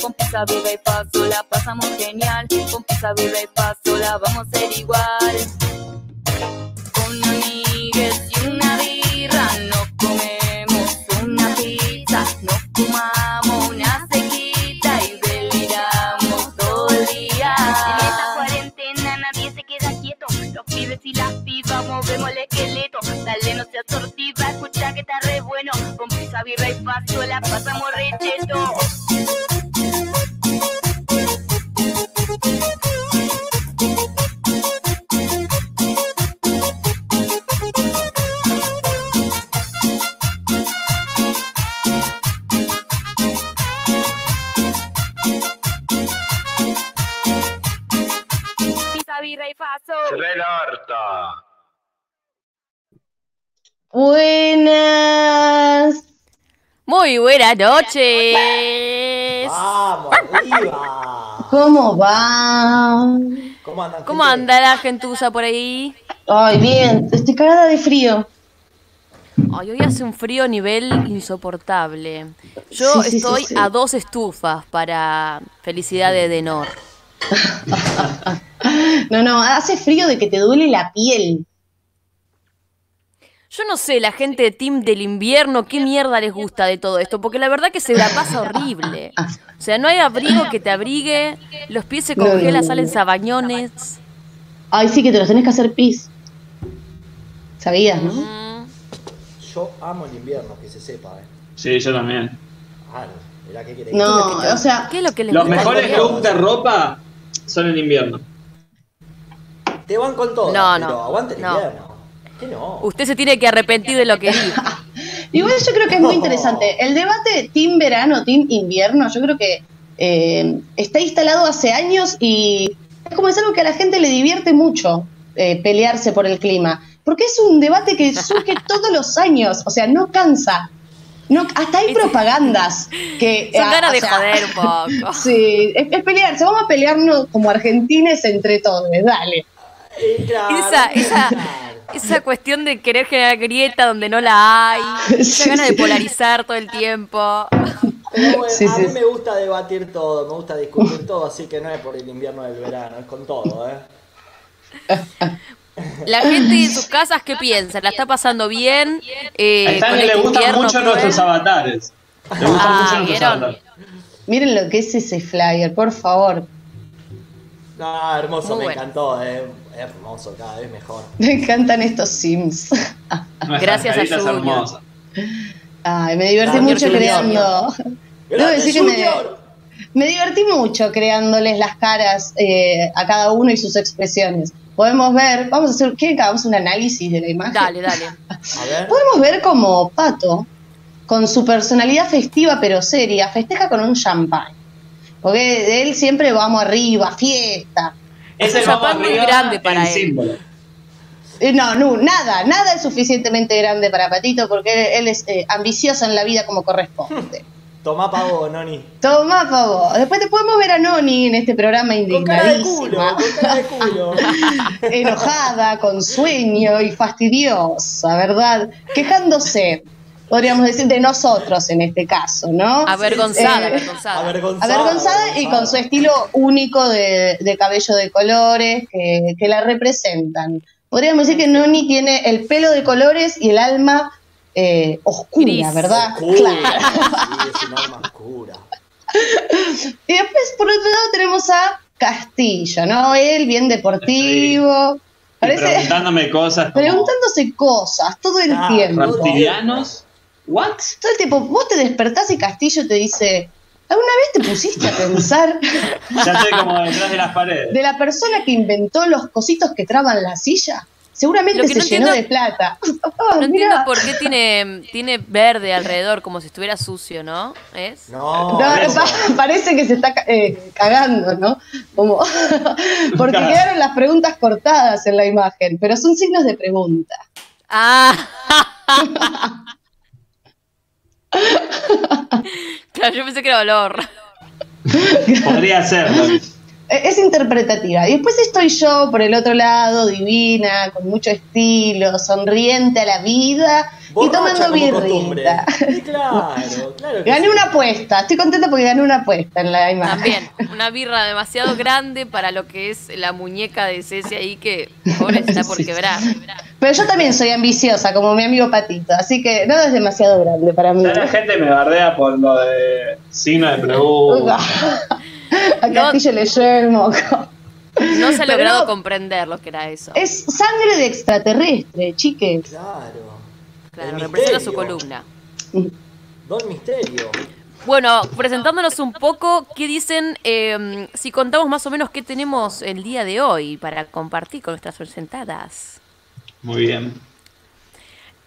Con pizza viva y paso la pasamos genial. Con pizza viva y paso la vamos a ser igual. Con amigues y una birra nos comemos una pizza, nos fumamos una sequita y deliramos todo el día. En esta cuarentena nadie se queda quieto. Los pibes y las pibas movemos el esqueleto. Dale, no seas tortiva, escucha que está re bueno. Con pizza, birra y paso la pasamos re Re la harta. Buenas. Muy buenas noches. ¡Vamos, arriba! ¿Cómo va? ¿Cómo andan? ¿Cómo anda la gentuza por ahí? Ay, bien. Estoy cagada de frío. Ay, hoy hace un frío a nivel insoportable. Yo Sí, sí, sí, estoy sí. a dos estufas para felicidad de Denor. No, no, hace frío de que te duele la piel. Yo no sé, la gente de Team del invierno, qué mierda les gusta de todo esto, porque la verdad que se la pasa horrible. O sea, no hay abrigo que te abrigue, los pies se No, no, congelan, no, salen sabañones. Ay, sí, que te los tenés que hacer pis. ¿Sabías, no? Mm, Yo amo el invierno, que se sepa, ¿eh? Sí, yo también. Claro, mirá qué querés. No, o sea, ¿Qué es lo que les Los mejores looks de ropa son en invierno. Te van con todo. No, no, Pero aguante el no. invierno. ¿Qué no? Usted se tiene que arrepentir de lo que dijo. igual yo creo que es muy interesante. El debate team verano, team invierno, yo creo que eh, está instalado hace años y es como es algo que a la gente le divierte mucho eh, pelearse por el clima. Porque es un debate que surge todos los años, o sea, no cansa. No, hasta hay propagandas que... Son ah, ganas de sea, joder un poco. Sí, es, es pelearse, vamos a pelearnos como argentines entre todos, dale. Claro, Esa, esa, esa cuestión de querer generar grieta donde no la hay, esa Sí, gana de polarizar todo el tiempo. Pero bueno, Sí, a sí, mí me gusta debatir todo, me gusta discutir todo, así que no es por el invierno del verano, es con todo, ¿eh? La gente en sus casas, ¿qué piensa? ¿La está pasando bien? Eh, A le este gustan mucho cruel? nuestros avatares. Le gustan Ah, mucho nuestros avatares. Miren lo que es ese flyer, por favor. No, hermoso, Muy me bueno. encantó, eh. Hermoso, cada vez mejor. Me encantan estos Sims. Gracias a Junior. Ay, me divertí mucho creando. Debo ¡Grande decir que me, divertí mucho creándoles las caras eh, a cada uno y sus expresiones. Podemos ver, vamos a hacer, ¿quieren que hagamos un análisis de la imagen? Dale, dale. A ver. Podemos ver como Pato, con su personalidad festiva pero seria, festeja con un champán. Porque de él siempre vamos arriba, fiesta. Ese vamos zapán muy grande para él. símbolo. Eh, No, no, nada, nada es suficientemente grande para Patito porque él, él es eh, ambicioso en la vida como corresponde. Tomá pavo, Noni. Toma, favor. Después te podemos ver a Noni en este programa Con cara de culo, indignadísima, con cara de culo. enojada, con sueño y fastidiosa, ¿verdad? Quejándose, podríamos decir, de nosotros en este caso, ¿no? Avergonzada, Eh, avergonzada. Avergonzada. Avergonzada y con su estilo único de, de cabello de colores que, que la representan. Podríamos decir que Noni tiene el pelo de colores y el alma eh, oscura, Gris. ¿verdad? Oscura. Claro. Sí, es un alma oscura. Y después, por otro lado, tenemos a Castillo, ¿no? Él bien deportivo. Parece preguntándome cosas como preguntándose cosas todo el Ah, tiempo. reptilianos. ¿What? Todo el tiempo, vos te despertás y Castillo te dice, ¿alguna vez te pusiste a pensar Ya estoy como detrás de las paredes. de la persona que inventó los cositos que traban la silla? Seguramente Lo que se no llenó entiendo- de plata. Ah, No entiendo por qué tiene, tiene verde alrededor, como si estuviera sucio, ¿no? ¿Es? No, No, eso. pa- parece que se está eh, cagando, ¿no? Como porque quedaron las preguntas cortadas en la imagen, pero son signos de pregunta. Ah. Claro, yo pensé que era olor. Podría ser. e- es interpretativa. Y después estoy yo por el otro lado, divina, con mucho estilo, sonriente a la vida y tomando birrita. Sí, claro, claro que Gané sí. una apuesta, estoy contenta porque gané una apuesta en la imagen. También, una birra demasiado grande para lo que es la muñeca de Ceci ahí que pobre está por Sí. quebrar. Pero yo también soy ambiciosa, como mi amigo Patito, así que no es demasiado grande para mí. Ya la gente me bardea por lo de signo de pregunta. A Castillo le llueve el moco. No se ha logrado no, comprender lo que era eso. Es sangre de extraterrestre, chiques. Claro. Claro, representa su columna. Don Misterio. Bueno, presentándonos un poco, ¿qué dicen eh, si contamos más o menos qué tenemos el día de hoy para compartir con nuestras presentadas? Muy bien.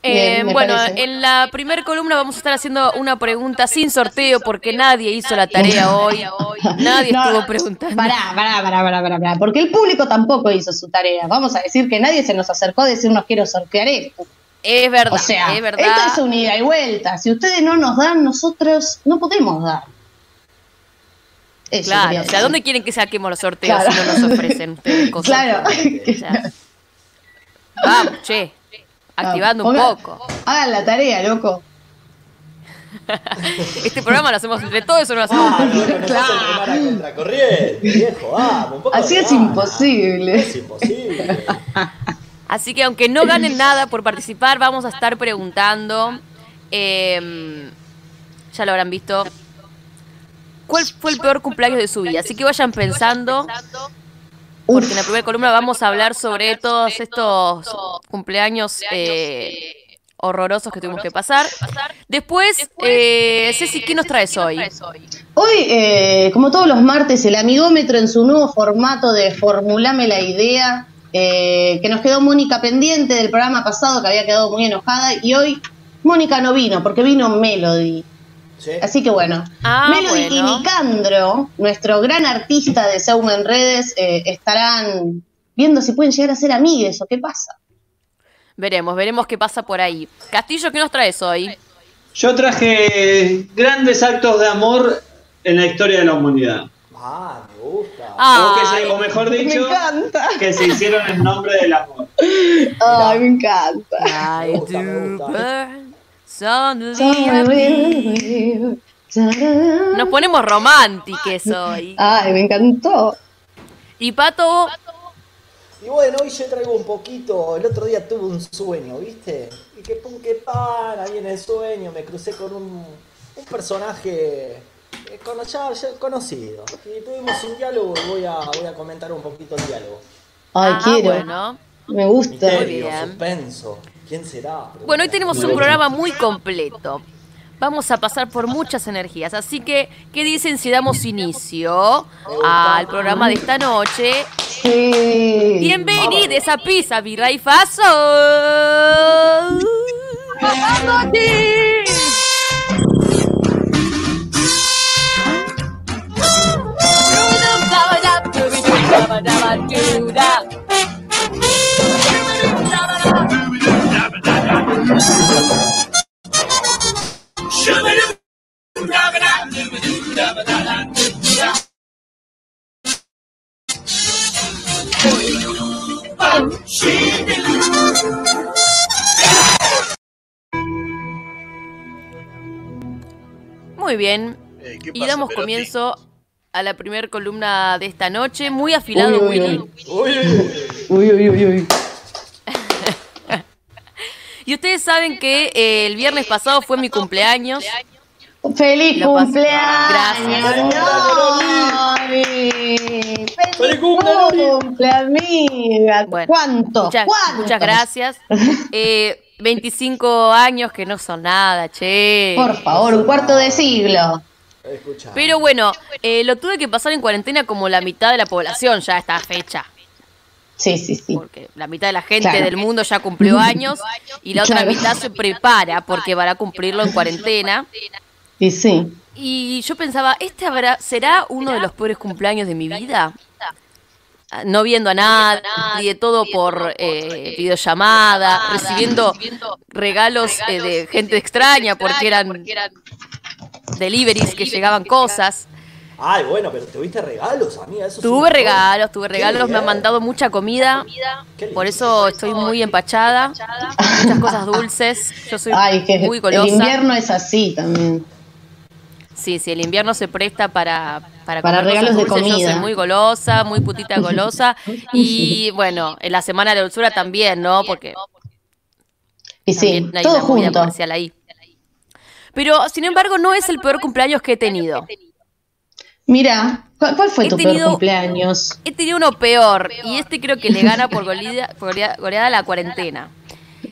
Eh, Bien, me bueno, parece. en la primera columna vamos a estar haciendo una pregunta sin sorteo porque nadie hizo la tarea hoy. Nadie No, estuvo preguntando. Pará, pará, pará, pará, pará, pará, porque el público tampoco hizo su tarea. Vamos a decir que nadie se nos acercó a decirnos quiero sortear esto. Es verdad, O sea, es verdad. esto es un ida y vuelta. Si ustedes no nos dan, nosotros no podemos dar. Eso Claro, o sea. ¿dónde quieren que saquemos los sorteos Claro. si no nos ofrecen cosas? Claro. O sea, vamos, che, activando un Ponga- poco. Hagan la tarea, loco. Este programa lo hacemos entre todos, eso no lo hacemos Ah, entre no, a contracorriente, viejo, vamos, un poco Así es imposible. Es imposible. Así que aunque no ganen nada por participar, vamos a estar preguntando. eh, ya lo habrán visto. ¿Cuál fue el peor cumpleaños de su vida? Así que vayan pensando. Porque en la primera columna vamos a hablar sobre todos estos cumpleaños eh, horrorosos que tuvimos que pasar. Después, eh, Ceci, ¿qué nos traes hoy? Hoy, eh, como todos los martes, el amigómetro en su nuevo formato de Formulame la idea, eh, que nos quedó Mónica pendiente del programa pasado, que había quedado muy enojada, y hoy Mónica no vino, porque vino Melody. Sí. Así que bueno, Ah, Melody bueno. y Nicandro, nuestro gran artista de Seuma en redes, eh, estarán viendo si pueden llegar a ser amigues o qué pasa. Veremos, veremos qué pasa por ahí. Castillo, ¿qué nos traes hoy? Yo traje grandes actos de amor en la historia de la humanidad. Ah, me gusta. Ah, o, que se- o mejor Me dicho, encanta. que se hicieron en nombre del amor. Ay, me encanta. I Me gusta, me do gusta. burn. Nos ponemos románticos hoy. Ay, me encantó. Y Pato, Y bueno, hoy yo traigo un poquito. El otro día tuve un sueño, ¿viste? Y que pum, que pan, ahí en el sueño me crucé con un, un personaje cono- ya- ya conocido. Y tuvimos un diálogo y voy a, voy a comentar un poquito el diálogo. Ay, ah, quiero. bueno. Me gusta. Misterio, bien. suspenso. ¿Quién será? Bueno, hoy tenemos un programa muy completo. Vamos a pasar por muchas energías. Así que, ¿qué dicen si damos inicio al programa de esta noche? Sí. Bienvenidos a Pisa, Muy bien. Eh, ¿qué Y damos comienzo a la primera columna de esta noche. Muy afilado, Uy, uy, Willy. uy. Uy, uy, uy. Uy, uy, uy, uy. Y ustedes saben que eh, el viernes pasado fue mi cumpleaños. ¡Feliz cumpleaños! Gracias. ¡Feliz ¡Feliz cumple, Nori! cumple, amiga! Bueno, ¿Cuánto? Muchas, ¿Cuánto? muchas gracias. Eh, 25 años que no son nada, che. Por favor, un cuarto de siglo. Pero bueno, eh, lo tuve que pasar en cuarentena como la mitad de la población ya a esta fecha. Sí, sí, sí. Porque la mitad de la gente Claro. del mundo ya cumplió años y la otra Claro. mitad se prepara porque van a cumplirlo en cuarentena. Y sí. Y yo pensaba, ¿este habrá, será uno de los peores cumpleaños de mi vida? Ah, No viendo a nadie, todo por eh, videollamada, recibiendo regalos eh, de gente extraña porque eran deliveries que llegaban cosas. Ay, bueno, pero tuviste regalos, amiga. Eso Tuve regalos, tuve regalos, me han mandado mucha comida. Por eso estoy muy empachada. Muchas cosas dulces. Yo soy Ay, que muy el golosa. invierno es así también. Sí, sí, el invierno se presta para, para, Para comer regalos de. Yo comida. soy muy golosa, muy putita golosa. Y bueno, en la semana de dulzura también, ¿no? Porque Y sí, todo junto. ahí. Pero, sin embargo, no es el peor cumpleaños que he tenido. Mira, ¿cuál, cuál fue He tu tenido- peor cumpleaños? He tenido uno peor, y este creo que le gana por golida- por golea- goleada la cuarentena.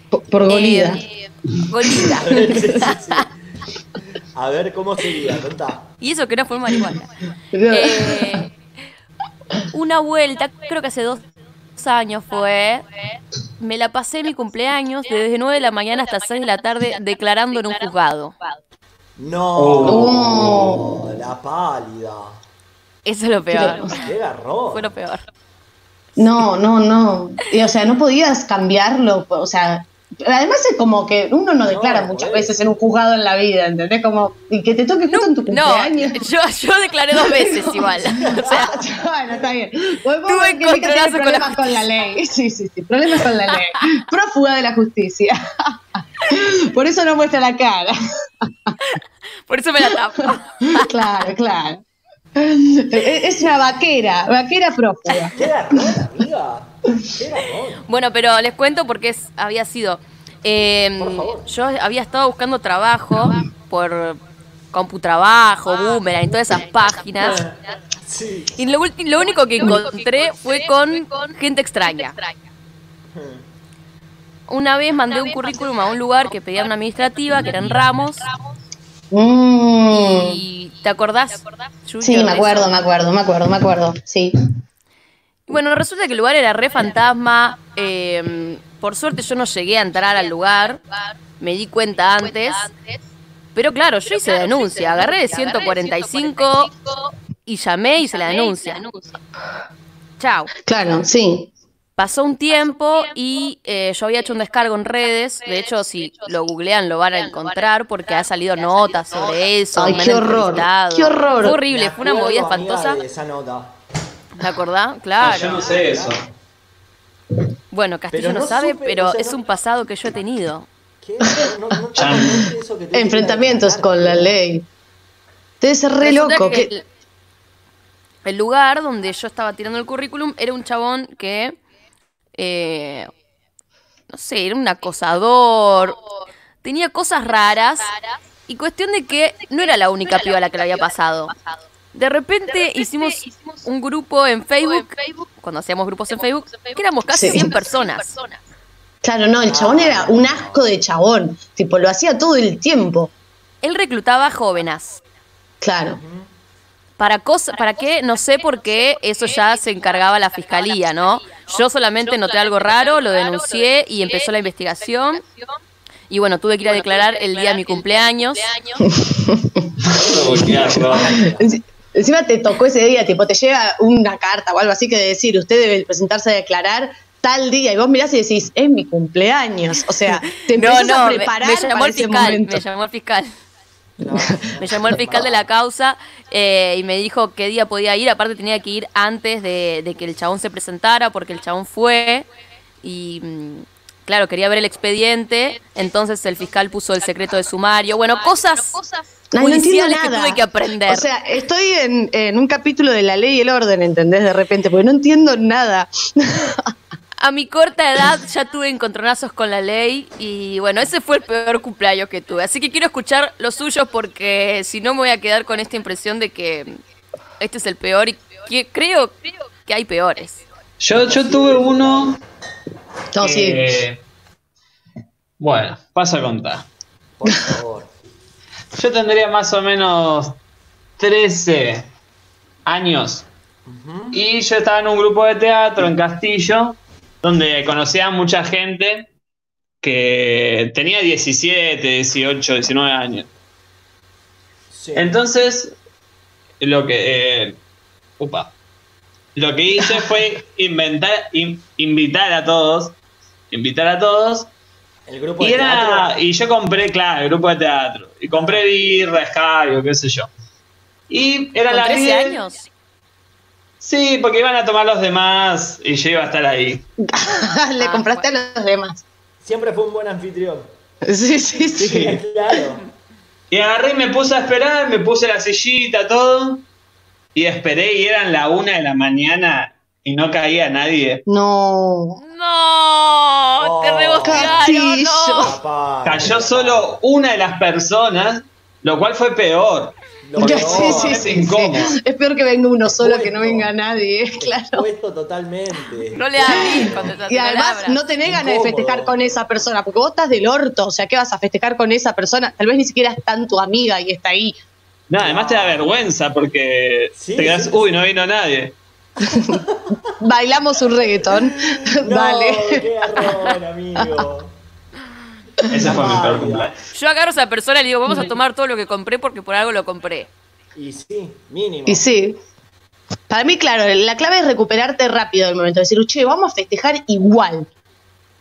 Por, por golida. Eh, golida. Sí, sí, sí. A ver, ¿cómo sería? Contá. Y eso que no fue marihuana. Eh, una vuelta, creo que hace dos años fue, me la pasé mi cumpleaños desde 9 de la mañana hasta 6 de la tarde declarando en un juzgado. No, Oh. la pálida. Eso es lo peor. Qué garrón. Fue lo peor. No, no, no. Y, o sea, no podías cambiarlo. O sea, además es como que uno no declara No, muchas pues. veces en un juzgado en la vida, ¿entendés? Como, y que te toque justo en tu No, cumpleaños. yo, yo declaré dos veces igual. O sea, bueno, está bien. Podemos Tuve que encontronazos con la problemas con la ley. Sí, sí, sí, problemas con la ley. Prófuga de la justicia. Por eso no muestra la cara. por eso me la tapo. Claro, claro. Es una vaquera, vaquera prófuga. Qué garrón, amiga. Bueno, pero les cuento porque es, había sido. eh, Por favor. yo había estado buscando trabajo por CompuTrabajo, Boomerang y todas esas páginas. Sí. Y lo, único que encontré fue con gente extraña. Una vez mandé un currículum a un lugar que pedía una administrativa, que eran Ramos. Mm. Y ¿te acordás? Sí, me acuerdo, me acuerdo, me acuerdo, me acuerdo. Sí. Bueno, resulta que el lugar era re fantasma. eh, por suerte yo no llegué a entrar al lugar. Me di cuenta antes. Pero claro, yo hice denuncia. Agarré de 145 y llamé y hice la denuncia. Chao. Claro, sí. Pasó un tiempo y eh, yo había hecho un descargo en redes. De hecho, si lo googlean lo van a encontrar porque ha salido notas sobre eso. Ay, qué horror, qué horror. Fue horrible, fue una movida espantosa. de esa nota. ¿Te acordás? Ah, Claro. yo no sé eso. Bueno, Castillo no, no sabe, supe, pero o sea, es no- un pasado que yo he tenido. ¿Qué? No, no, no te conté eso que te Enfrentamientos con la ley. Debe ser re Resulta loco. que que- el, el lugar donde yo estaba tirando el currículum era un chabón que, eh, no sé, era un acosador, tenía cosas raras y cuestión de que no era la única piba a la que le había pasado. De repente hicimos un grupo en Facebook, cuando hacíamos grupos en Facebook, que éramos casi Sí. 100 personas. Claro, no, el chabón era un asco de chabón. Tipo, lo hacía todo el tiempo. Él reclutaba jóvenes. Claro. ¿Para, cosa, ¿Para qué? No sé por qué eso ya se encargaba la fiscalía, ¿no? Yo solamente noté algo raro, lo denuncié y empezó la investigación. Y bueno, tuve que ir a declarar el día de mi cumpleaños. Encima te tocó ese día, tipo, te llega una carta o algo así que decir, usted debe presentarse a declarar tal día, y vos mirás y decís, es mi cumpleaños. O sea, te No, no, a me, preparar me llamó para el ese fiscal, momento. me llamó el fiscal. Me llamó el fiscal de la causa eh, y me dijo qué día podía ir. Aparte tenía que ir antes de, de que el chabón se presentara porque el chabón fue y mm, claro, quería ver el expediente. Entonces el fiscal puso el secreto de sumario. Bueno, cosas No que nada. tuve que aprender. O sea, estoy en, en un capítulo de la ley y el orden, ¿entendés? De repente, porque no entiendo nada. A mi corta edad ya tuve encontronazos con la ley y bueno, ese fue el peor cumpleaños que tuve. Así que quiero escuchar los suyos porque si no me voy a quedar con esta impresión de que este es el peor y que creo que hay peores. Yo, yo tuve uno. No, sí. Bueno, paso a contar. Por favor. Yo tendría más o menos 13 años. Y yo estaba en un grupo de teatro en Castillo, donde conocía a mucha gente que tenía 17, 18, 19 años. Sí. Entonces, lo que. eh, upa. Lo que hice fue inventar, in- invitar a todos. Invitar a todos. El grupo Y, de era, teatro. y yo compré, claro, el grupo de teatro. Y compré birra, escabio, qué sé yo. Y era ¿Con las 13 10. años? Sí, porque iban a tomar los demás y yo iba a estar ahí. Le Ah, compraste a los demás. Siempre fue un buen anfitrión. Sí, sí, sí. Sí. Claro. Y agarré y me puse a esperar, me puse la sillita, todo. Y esperé y eran la una de la mañana y no caía nadie. No. No, te Oh. rebostearon, Castillo. no. Cayó solo una de las personas, lo cual fue peor. Peor. sí, sí, es sí. Es peor que venga uno solo que no venga nadie, claro. Expuesto totalmente. No le hablé cuando te Y además no tenés ganas de festejar con esa persona, porque vos estás del orto, o sea, ¿qué vas a festejar con esa persona? Tal vez ni siquiera es tan tu amiga y está ahí. No, además te da vergüenza porque Sí, te quedas, sí, uy, no vino nadie. Bailamos un reggaetón. No, Dale. qué garrón, amigo. Ese fue mi peor cumpleaños. Yo agarro a esa persona y le digo, vamos a tomar todo lo que compré porque por algo lo compré. Y sí, mínimo. Y sí. Para mí, claro, la clave es recuperarte rápido del momento. Decir, che, vamos a festejar igual.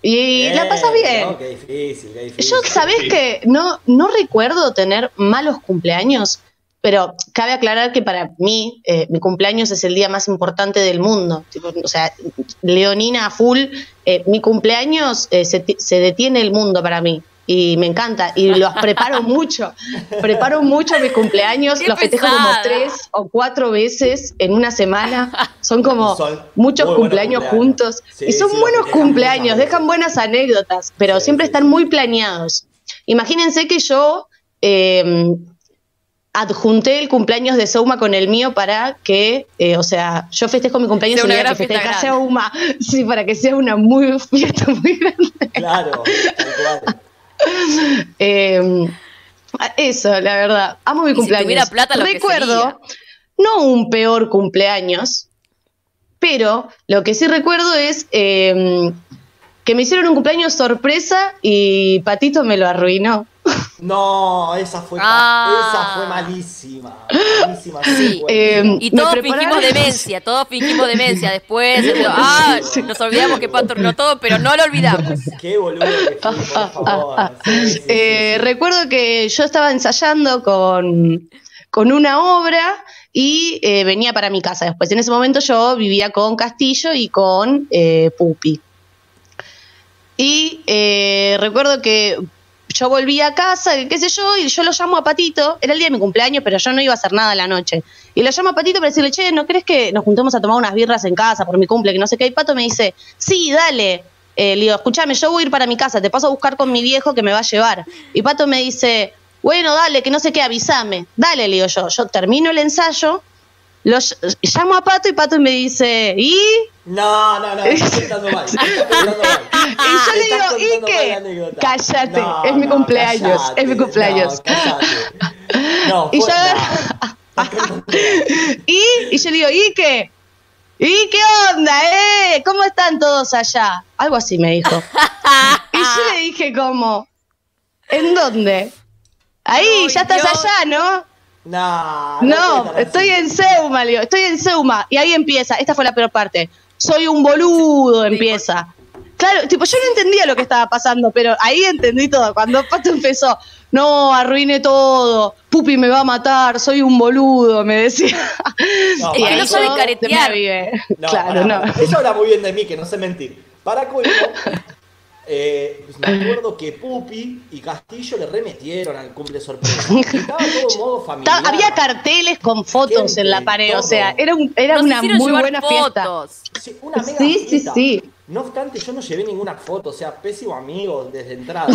Y la pasas Eh, bien. No, qué difícil, qué difícil. Yo, ¿sabés Sí. que no, no recuerdo tener malos cumpleaños? Pero cabe aclarar que para mí, eh, mi cumpleaños es el día más importante del mundo. Tipo, o sea, Leonina a full, eh, mi cumpleaños eh, se, se detiene el mundo para mí. Y me encanta. Y los preparo mucho. Preparo mucho mis cumpleaños. Qué los festejo como tres o cuatro veces en una semana. Son como Son muchos cumpleaños, cumpleaños. juntos. Sí, y son sí, buenos cumpleaños. Dejan buenas anécdotas. Pero Sí, siempre sí, están sí. muy planeados. Imagínense que yo eh, adjunté el cumpleaños de Souma con el mío para que, eh, o sea, yo festejo mi cumpleaños Sea el una día gran que festeja. Souma. Sí, para que sea una muy fiesta muy grande. Claro, cual. Eh, eso, la verdad. Amo mi Y si cumpleaños. tuviera plata, lo que recuerdo, sería. no un peor cumpleaños, pero lo que sí recuerdo es eh, que me hicieron un cumpleaños sorpresa y Patito me lo arruinó. No, esa fue, Ah. esa fue malísima. Malísima. Sí. Eh, Y todos prepararon- fingimos demencia, todos fingimos demencia. Después, ah, nos olvidamos que Pato arruinó todo, pero no lo olvidamos. Qué boludo que fui, por favor. Sí, sí, sí, Eh, sí. Recuerdo que yo estaba ensayando con, con una obra y eh, venía para mi casa después. En ese momento yo vivía con Castillo y con eh, Pupi. Y eh, recuerdo que yo volví a casa, qué sé yo, y yo lo llamo a Patito, era el día de mi cumpleaños, pero yo no iba a hacer nada la noche. Y lo llamo a Patito para decirle, che, ¿no crees que nos juntemos a tomar unas birras en casa por mi cumple, que no sé qué? Y Pato me dice, sí, dale. Eh, le digo, escúchame, yo voy a ir para mi casa, te paso a buscar con mi viejo que me va a llevar. Y Pato me dice, bueno, dale, que no sé qué, avísame. Dale, le digo yo. Yo termino el ensayo, lo ll- llamo a Pato y Pato me dice, ¿y? No, no, no, estás contando mal. estás contando mal. Y yo le digo, ¿y qué? Cállate, No, es mi no, cumpleaños, es mi cumpleaños. No, Y yo-. ¿Y? Y yo le digo, ¿y qué? ¿Y qué onda, eh? ¿Cómo están todos allá? Algo así me dijo. Y yo le dije como, ¿en dónde? Ahí, ya estás Dios. allá, ¿no? No, No, estoy así. en Seuma, le digo, estoy en Seuma. Y ahí empieza, esta fue la peor parte. Soy un boludo, empieza. Claro, tipo, yo no entendía lo que estaba pasando, pero ahí entendí todo. Cuando Pato empezó, no, arruiné todo, Pupi me va a matar, soy un boludo, me decía. No, Es que para no eso- sabe yo caretear. No, claro, no. Eso habla muy bien de mí, que no sé mentir. Para colmo, eh, pues me acuerdo que Pupi y Castillo le remetieron al cumple sorpresa. Estaba todo en modo familiar. Había carteles con fotos Gente, en la pared, o sea, era, un- era Nos una muy buena fiesta. Sí, una mega Sí, sí, fiesta. sí. No obstante, yo no llevé ninguna foto, o sea, pésimo amigo desde entrada.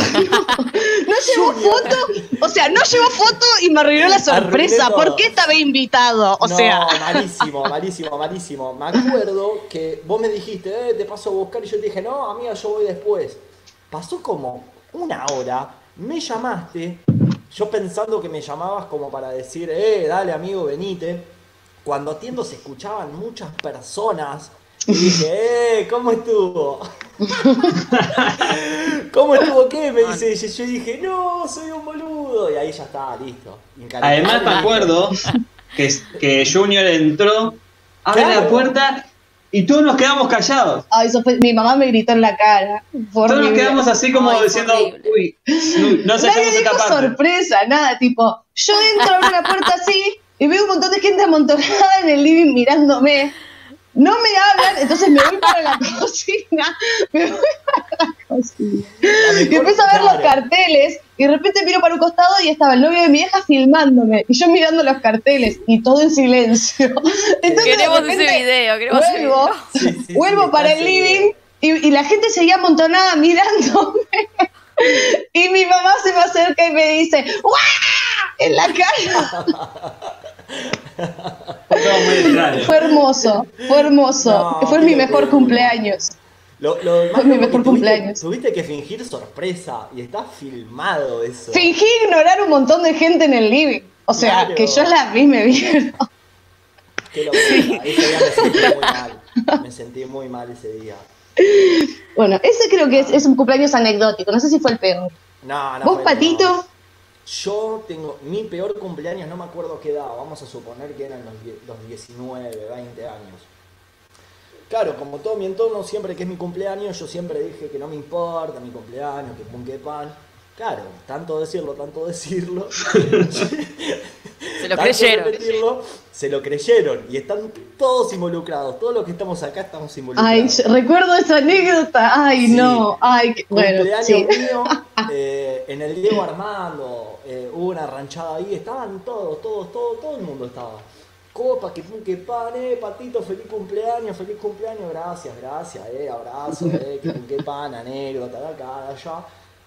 No llevó foto, o sea, no llevó foto y me arruinó la sorpresa. ¿Por qué estaba invitado? O no, sea, malísimo, malísimo, malísimo. Me acuerdo que vos me dijiste, eh, te paso a buscar, y yo te dije, no, amiga, yo voy después. Pasó como una hora, me llamaste, yo pensando que me llamabas como para decir, eh, dale, amigo, venite. Cuando atiendo se escuchaban muchas personas. Y dije, eh, ¿cómo estuvo? ¿Cómo estuvo qué? Me dice ella. Yo dije, no, soy un boludo. Y ahí ya estaba, listo. Además me acuerdo que, que Junior entró, abre Claro. la puerta y todos nos quedamos callados. Ay, eso fue, mi mamá me gritó en la cara. Todos nos quedamos así como Ay, diciendo, uy, no, no Nadie dijo esta parte. sorpresa, nada, tipo, yo entro, abro la puerta así y veo un montón de gente amontonada en el living mirándome. No me hablan, entonces me voy para la cocina. Me voy para la cocina. Y empiezo a ver los carteles y de repente miro para un costado y estaba el novio de mi hija filmándome y yo mirando los carteles y todo en silencio. Entonces, de Queremos repente, ese video, queremos ese vuelvo, video. Sí, sí, vuelvo sí, para el living y, y la gente seguía amontonada mirándome. Y mi mamá se me acerca y me dice, ¡guau! En la cara. Fue hermoso, fue hermoso. No, fue mi mejor cumpleaños. Lo, lo más Fue mi mejor tuviste- cumpleaños. Tuviste que fingir sorpresa y está filmado eso. Fingí ignorar un montón de gente en el living. O sea, Claro. que yo la vi me vieron. Qué locura. Ese día me sentí muy mal. Me sentí muy mal ese día. Bueno, ese creo que es, es un cumpleaños anecdótico. No sé si fue el peor. No, no ¿Vos, fue Patito? Yo tengo mi peor cumpleaños, no me acuerdo qué edad, vamos a suponer que eran los, los 19, 20 años. Claro, como todo mi entorno, siempre que es mi cumpleaños, yo siempre dije que no me importa mi cumpleaños, que pum que pan. Claro, tanto decirlo, tanto decirlo. Se lo creyeron. repetirlo, se lo creyeron. Y están todos involucrados. Todos los que estamos acá estamos involucrados. Ay, recuerdo esa anécdota. Ay, Sí. no. Ay, qué- bueno, cumpleaños sí. mío, eh, en el Diego Armando, eh, hubo una ranchada ahí, estaban todos, todos, todos, todo el mundo estaba. Copa, que pum, pan, eh, patito, feliz cumpleaños, feliz cumpleaños, gracias, gracias, eh, abrazo, eh, que pum, pan, anécdota, de acá, de allá.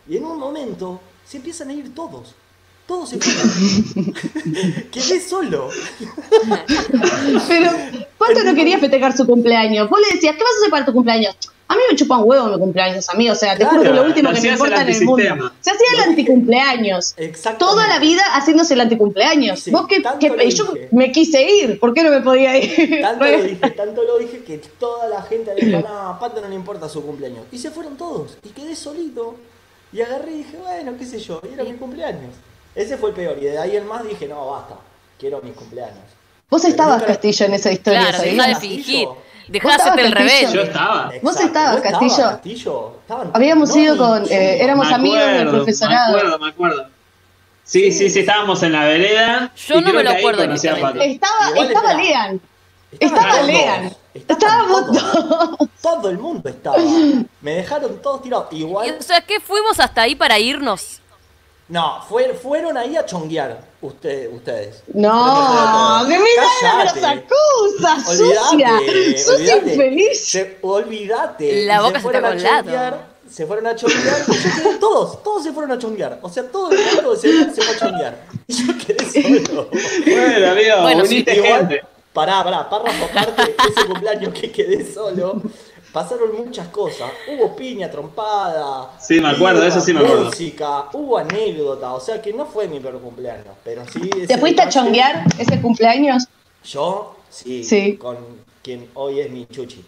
Y en un momento se empiezan a ir todos. Todos se fueron. Quedé solo. Pero, ¿cuánto no quería festejar su cumpleaños? Vos le decías, ¿qué vas a hacer para tu cumpleaños? A mí me chupa un huevo mi cumpleaños, a mí, o sea, te Claro, juro que lo último que me importa en el mundo. Se hacía el anticumpleaños. Exactamente. Toda la vida haciéndose el anticumpleaños. Sí, Vos que, que- yo dije. me quise ir, ¿por qué no me podía ir? Tanto lo dije, tanto lo dije que toda la gente dijo, no, a Pato no le importa su cumpleaños. Y se fueron todos. Y quedé solito. Y agarré y dije, bueno, qué sé yo, y era mi cumpleaños. Ese fue el peor. Y de ahí en más dije, no, basta, quiero mis cumpleaños. Vos estabas, Castillo, en esa historia. Claro, deja de Castillo. fingir. ¿Vos Dejá de estabas, hacerte el Castillo? rebelde. Yo estaba. Vos Exacto, estabas, ¿vos Castillo. Castillo? Estaban- Habíamos no, ido con, eh, éramos Me amigos del profesorado. Me acuerdo, me acuerdo. Sí, sí, sí, estábamos en la vereda. Yo no me lo acuerdo. Estaba, Igual, estaba. Lean. Estaba Lean. Estábamos todos. Todo el mundo estaba. Me dejaron todos tirados. Y, Igual. o sea, ¿qué fuimos hasta ahí para irnos? No, fue- fueron ahí a chonguear usted- ustedes. No, que mira Cállate. los acusa, sucia, olvídate. infeliz. Se- olvídate. La boca se fueron está con lado. Se fueron a chonguear. yo todos, todos se fueron a chonguear. O sea, todo el mundo se, se fue a chonguear. Y yo quedé solo. Bueno, amigo, Bueno, sí, uniste Igual, gente. pará, pará, párrafo aparte, ese cumpleaños que quedé solo, pasaron muchas cosas. Hubo piña, trompada. Sí, me acuerdo, eso sí me acuerdo. Música, hubo anécdota, o sea que no fue mi peor cumpleaños, pero sí. ¿Te fuiste a chonguear ese cumpleaños? Yo, sí, Sí. con quien hoy es mi chuchi.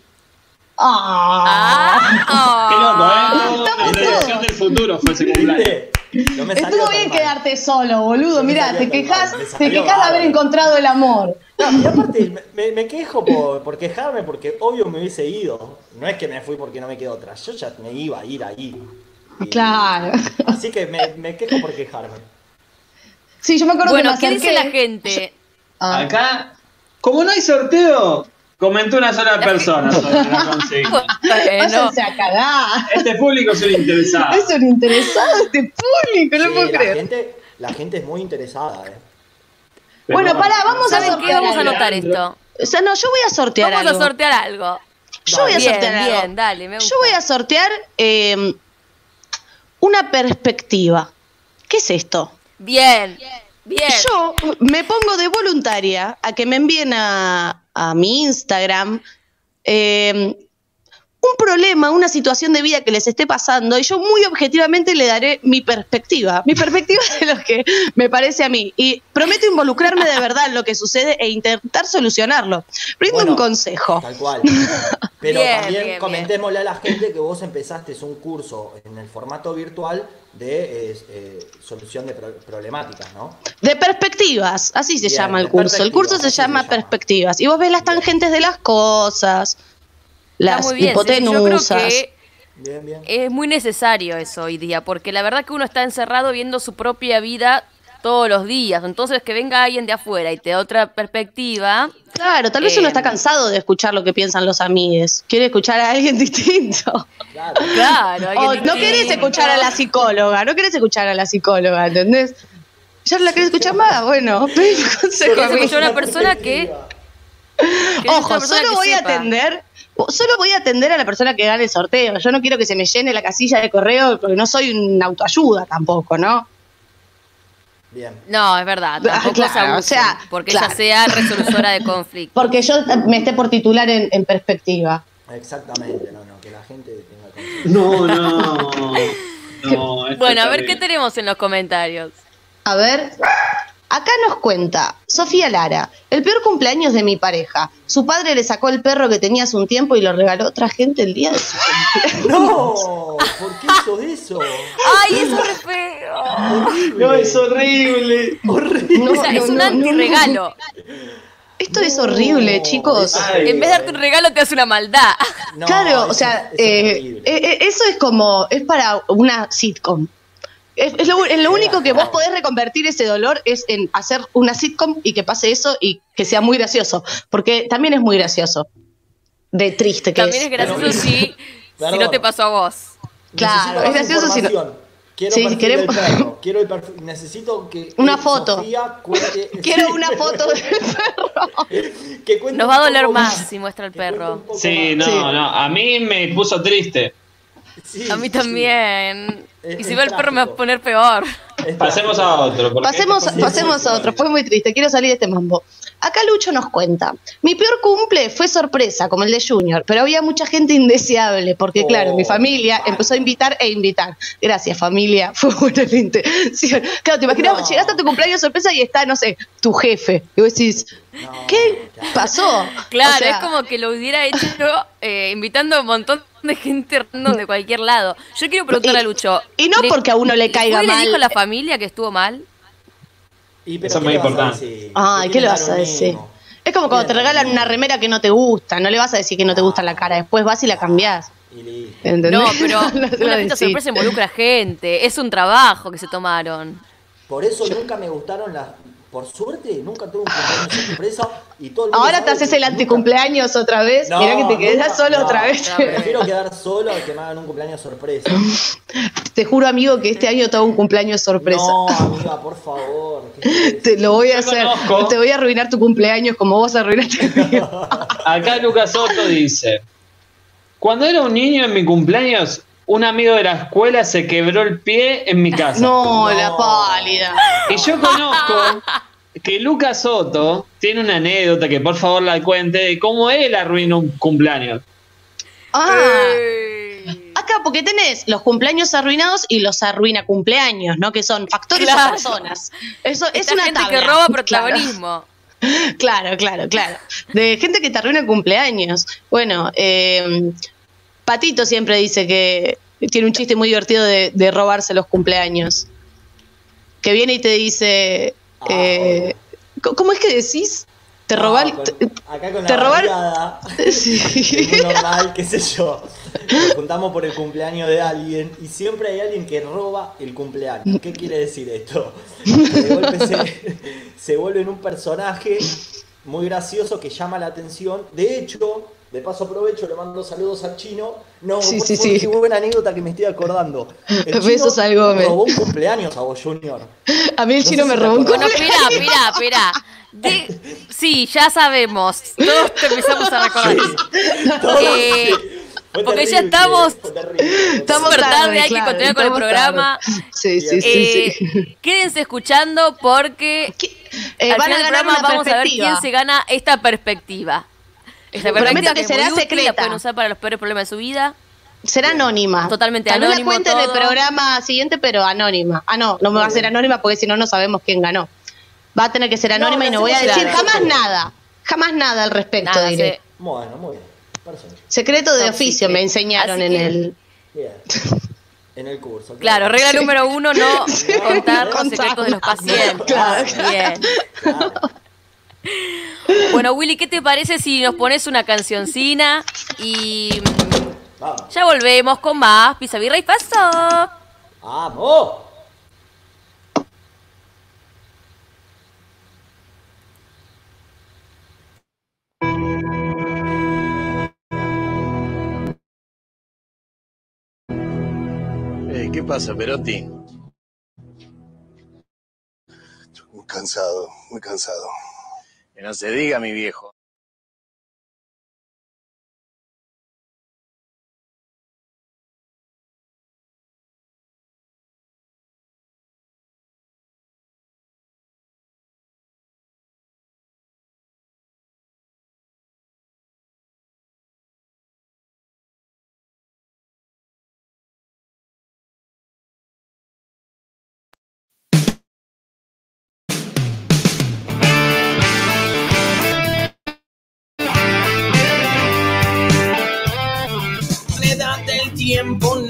Ah. Qué Ah, loco, ¿eh? Estamos La dirección del futuro fue ese cumpleaños. No me Estuvo bien mal. quedarte solo, boludo. No salió te quejas, te de haber encontrado el amor. No, y aparte, me, quejo por, por quejarme porque obvio me hubiese ido. No es que me fui porque no me quedó otra. Yo ya me iba a ir ahí. Y- Claro. Así que me, me quejo por quejarme. Sí, yo me acuerdo Bueno, que me ¿qué dice la gente? Ah. Acá, como no hay sorteo, comentó una sola persona sobre la consigna. Bueno, Váyanse a cagar. Este público es un interesado. Es un interesado este público, no Sí, puedo la, creer. gente, la gente es muy interesada, ¿eh? Bueno, pará, vamos a ¿saben qué? sortear Vamos a algo. anotar esto. O sea, no, yo voy a sortear Vamos a algo. sortear algo. Yo voy a Bien, sortear algo. bien, dale, me gusta. Yo voy a sortear eh, una perspectiva. ¿Qué es esto? Bien, bien. Yo me pongo de voluntaria a que me envíen a, a mi Instagram eh, un problema, una situación de vida que les esté pasando y yo muy objetivamente le daré mi perspectiva, mi perspectiva de lo que me parece a mí. Y prometo involucrarme de verdad en lo que sucede e intentar solucionarlo. Brindo Bueno, un consejo. Tal cual. Pero Bien, también bien, comentémosle a la gente que vos empezaste un curso en el formato virtual de eh, eh, solución de pro- problemáticas, ¿no? De perspectivas, así se Bien, llama el curso. El curso se llama llama. perspectivas. Y vos ves las tangentes de las cosas, Está las muy bien. sí, Yo creo hipotenusas. que Bien, bien. es muy necesario eso hoy día, porque la verdad que uno está encerrado viendo su propia vida todos los días. Entonces, que venga alguien de afuera y te da otra perspectiva. Claro, tal vez Eh, uno está cansado de escuchar lo que piensan los amigues. Quiere escuchar a alguien distinto. Claro. Claro, alguien O no querés escuchar a la psicóloga, no querés escuchar a la psicóloga, ¿entendés? ¿Ya no la querés escuchar más? Bueno, pedí un consejo escuchar a una persona que. Ojo, persona solo que voy a atender, solo voy a atender a la persona que gane el sorteo. Yo no quiero que se me llene la casilla de correo porque no soy una autoayuda tampoco, ¿no? Bien. No, es verdad. Tampoco Claro, se abusen, o sea, porque claro. ella sea resolutora de conflictos. Porque yo me esté por titular en, en perspectiva. Exactamente, no, no, que la gente tenga conciencia. No, no. no Bueno, a ver bien. qué tenemos en los comentarios. A ver, acá nos cuenta Sofía Lara, el peor cumpleaños de mi pareja. Su padre le sacó el perro que tenía hace un tiempo y lo regaló a otra gente el día de su cumpleaños. ¡No! ¿Por qué hizo eso? ¡Ay, eso es feo! No, es horrible. Horrible. No, O sea, es no, un no, antirregalo. Esto es horrible, chicos. Ay. En vez de darte un regalo, te hace una maldad. No, claro, eso- o sea, es eh, eh, eh, eso es como, es para una sitcom. Es, es lo, es lo único que vos podés reconvertir ese dolor es en hacer una sitcom y que pase eso y que sea muy gracioso. Porque también es muy gracioso. De triste que También es gracioso Pero- si, si no te pasó a vos. Claro, Necesito es más gracioso si no-. Quiero Sí, perfil queremos- del perro. Quiero el perfil- Necesito que Una foto. Sofía cuente- Quiero una foto del perro. Que Nos va a doler poco más si muestra el perro. Sí, más. no, Sí. no. A mí me puso triste. Sí, A mí sí. también. Es- Y si ve el perro me va a poner peor. Pasemos a otro. Pasemos, esto- pasemos a otro, fue muy triste, quiero salir de este mambo. Acá Lucho nos cuenta, mi peor cumple fue sorpresa, como el de Junior, pero había mucha gente indeseable, porque Oh, claro, mi familia empezó a invitar e invitar. Gracias familia, fue buena la intención. Claro, te imaginas, No. llegaste a tu cumpleaños sorpresa y está, no sé, tu jefe. Y vos decís, No, ¿qué claro. pasó? Claro, O sea, es como que lo hubiera hecho eh, invitando a un montón de gente random de cualquier lado. Yo quiero preguntarle Y- a Lucho. y no porque a uno le caiga mal. le dijo a la familia que estuvo mal? Y, pero Eso es ¿qué muy importante. Ay, ¿qué le vas a decir? Es como cuando te regalan una remera que no te gusta, no le vas a decir que no te gusta la cara, después vas y la cambiás. Y listo. ¿Entendés? No, pero una fiesta sorpresa involucra gente. Es un trabajo que se tomaron. Por eso nunca me gustaron las. Por suerte, nunca tuve un cumpleaños sorpresa y todo el mundo Ahora te haces el nunca- anticumpleaños otra vez. No, Mirá que te quedas nunca- solo no, otra vez. no, Prefiero quedar solo a que me hagan un cumpleaños sorpresa. Te juro, amigo, que este año te hago un cumpleaños sorpresa. No, amiga, por favor. ¿qué es Te lo voy a hacer. conozco. Te voy a arruinar tu cumpleaños como vos arruinaste el mío. Acá Lucas Soto dice: Cuando era un niño en mi cumpleaños, un amigo de la escuela se quebró el pie en mi casa. No, No. la pálida. Y yo conozco que Lucas Soto tiene una anécdota que por favor la cuente de cómo él arruinó un cumpleaños. Ah, acá porque tenés los cumpleaños arruinados y los arruina cumpleaños, ¿no? Que son factores Claro. o personas. Eso es una gente tabla. que roba Claro. protagonismo. Claro, claro, claro. De gente que te arruina cumpleaños. Bueno, eh, Patito siempre dice que tiene un chiste muy divertido de, de robarse los cumpleaños. Que viene y te dice, Ah, eh, ¿cómo- ¿cómo es que decís? Te robar... Con- acá con te la robar- Sí. normal, qué sé yo. Nos juntamos por el cumpleaños de alguien y siempre hay alguien que roba el cumpleaños. ¿Qué quiere decir esto? Que de golpe se, se vuelve en un personaje muy gracioso que llama la atención. De hecho, de paso aprovecho, le mando saludos al chino. No, Sí, por- sí, por- sí. qué buena anécdota que me estoy acordando. El Besos al Gómez. robó un cumpleaños a vos, Junior. A mí el No chino me robó un cumpleaños. espera, espera, espera. De- Sí, ya sabemos. Todos te empezamos a recordar. Todo- Eh, porque ya terrible, estamos- terrible. Estamos Súper tarde, tarde, hay que claro, continuar con el estamos programa. Sí, sí, sí. Eh, sí. Quédense escuchando porque Eh, al van final a del ganar programa una vamos a ver quién se gana esta perspectiva. Esta Prometo que es será útil, secreta. La pueden usar para los peores problemas de su vida. Será anónima. Totalmente Tal vez anónimo la cuenten en el programa siguiente, pero anónima. Ah, no, no me va a ser anónima porque si no, no sabemos quién ganó. Va a tener que ser No, anónima y no no voy a decir nada. jamás nada. Jamás nada al respecto, Nada, diré. se- Bueno, muy bien. Perfecto. Secreto de Top oficio secret. me enseñaron Así en que- el. Bien. En el curso. Claro, regla número uno, no contar los secretos de los pacientes. Claro. Bien. Claro. Bueno, Willy, ¿qué te parece si nos pones una cancioncina y Vamos. ya volvemos con más Pizza Birra y Paso? ¡Vamos! Eh, ¿Qué pasa, Perotti? Estoy muy cansado, muy cansado. No se diga, mi viejo.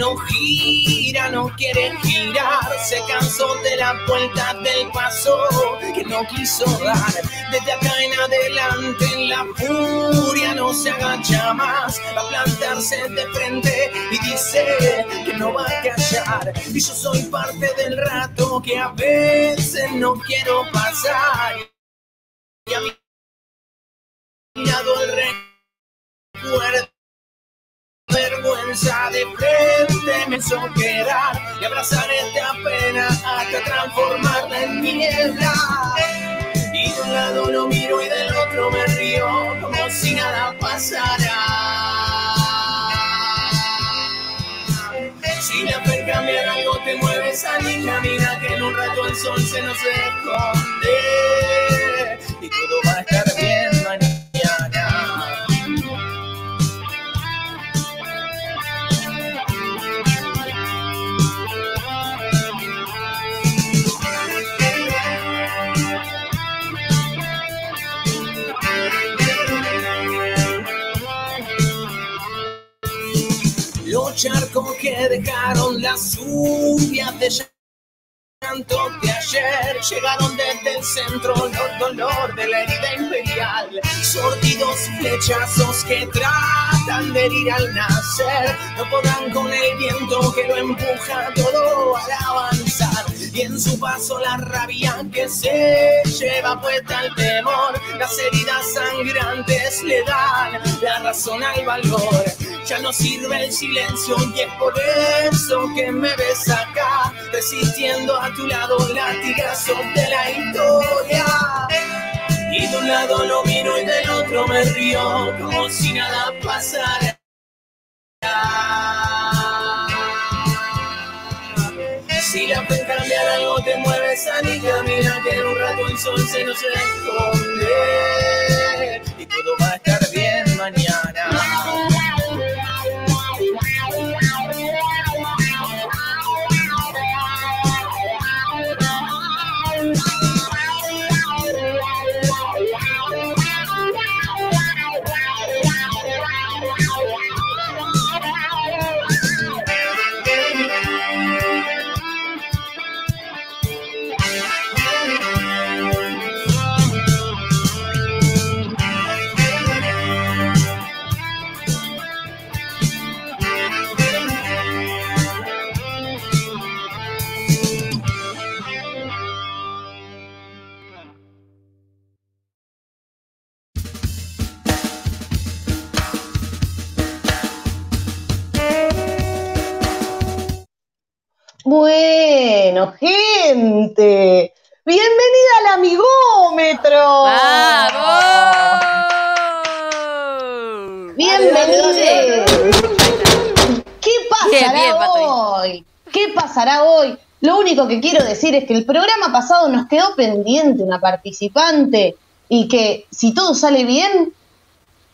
No gira, no quiere girar. Se cansó de la vuelta del paso que no quiso dar. Desde acá en adelante la furia no se agacha más. Va a plantarse de frente y dice que no va a callar. Y yo soy parte del rato que a veces no quiero pasar. Y a mi lado el recuerdo vergüenza de frente me hizo quedar y abrazar esta pena hasta transformarla en niebla. Y de un lado lo miro y del otro me río como si nada pasara. Si la fe cambiar algo te mueves, salí, camina que en un rato el sol se nos esconde y todo va a estar Charcos que dejaron de llanto de llegaron desde el centro los dolor de la herida imperial. Sortidos flechazos que tratan de herir al nacer, no podrán con el viento que lo empuja todo al avanzar. Y en su paso la rabia que se lleva puesta el temor, las heridas sangrantes le dan la razón al valor. Ya no sirve el silencio y es por eso que me ves acá, resistiendo a tu lado latigazo de la historia. Y de un lado lo miro y del otro me río, como si nada pasara. Si la fe cambiar algo te mueve, salí, camina que en un rato el sol se nos esconde Bueno, gente, bienvenida al amigómetro. ¡Vamos! Bienvenidos. ¿Qué pasará bien, hoy? ¿Qué pasará hoy? Lo único que quiero decir es que el programa pasado nos quedó pendiente una participante y que si todo sale bien,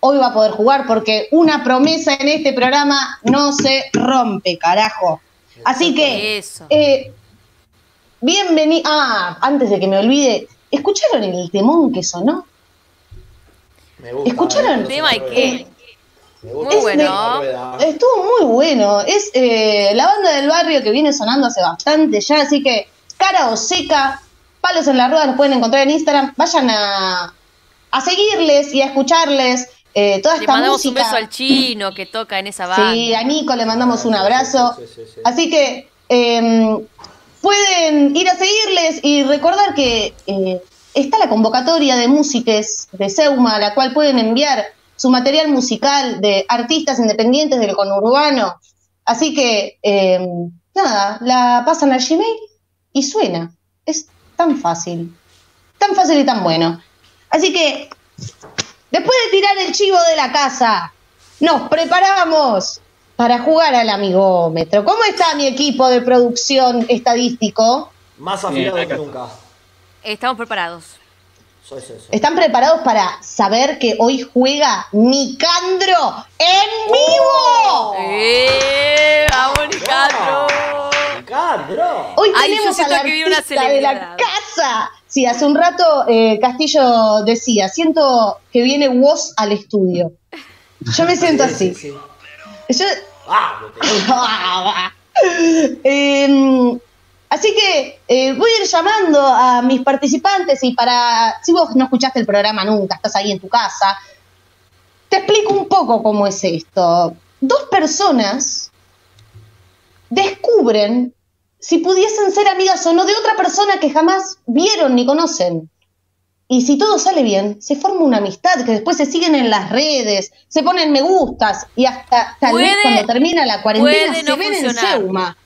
hoy va a poder jugar porque una promesa en este programa no se rompe, carajo. Así que, Eso. eh, bienvenido. Ah, antes de que me olvide, ¿escucharon el temón que sonó? Me gusta. ¿Escucharon? eh, ¿Tema y me qué? gusta. Muy Es bueno. Estuvo muy bueno. Es eh, la banda del barrio que viene sonando hace bastante ya, así que cara o seca, palos en la rueda nos pueden encontrar en Instagram. Vayan a, a seguirles y a escucharles eh, toda Le esta mandamos un beso al chino que toca en esa banda. Sí, a Nico le mandamos un abrazo. Sí, sí, sí. Así que eh, pueden ir a seguirles y recordar que eh, está la convocatoria de músiques de Seuma, a la cual pueden enviar su material musical de artistas independientes del conurbano. Así que eh, nada, la pasan al Gmail y suena. Es tan fácil. Tan fácil y tan bueno. Así que, después de tirar el chivo de la casa, nos preparamos para jugar al amigómetro. ¿Cómo está mi equipo de producción estadístico? Más afilado que nunca. Estamos preparados. Soy. ¿Están preparados para saber que hoy juega Nicandro en vivo? ¡Eh! ¡Vamos, Nicandro! ¡Nicandro! Hoy Ay, tenemos al siento que viene una artista de la casa. Sí, hace un rato eh, Castillo decía, siento que viene Woz al estudio. Yo me siento así. Sí, sí. Yo- Ah, lo tengo. Em, así que eh, voy a ir llamando a mis participantes y para, si vos no escuchaste el programa nunca, estás ahí en tu casa, te explico un poco cómo es esto. Dos personas descubren si pudiesen ser amigas o no de otra persona que jamás vieron ni conocen. Y si todo sale bien, se forma una amistad que después se siguen en las redes, se ponen me gustas y hasta tal vez cuando termina la cuarentena se no ven en funcionar. Seuma.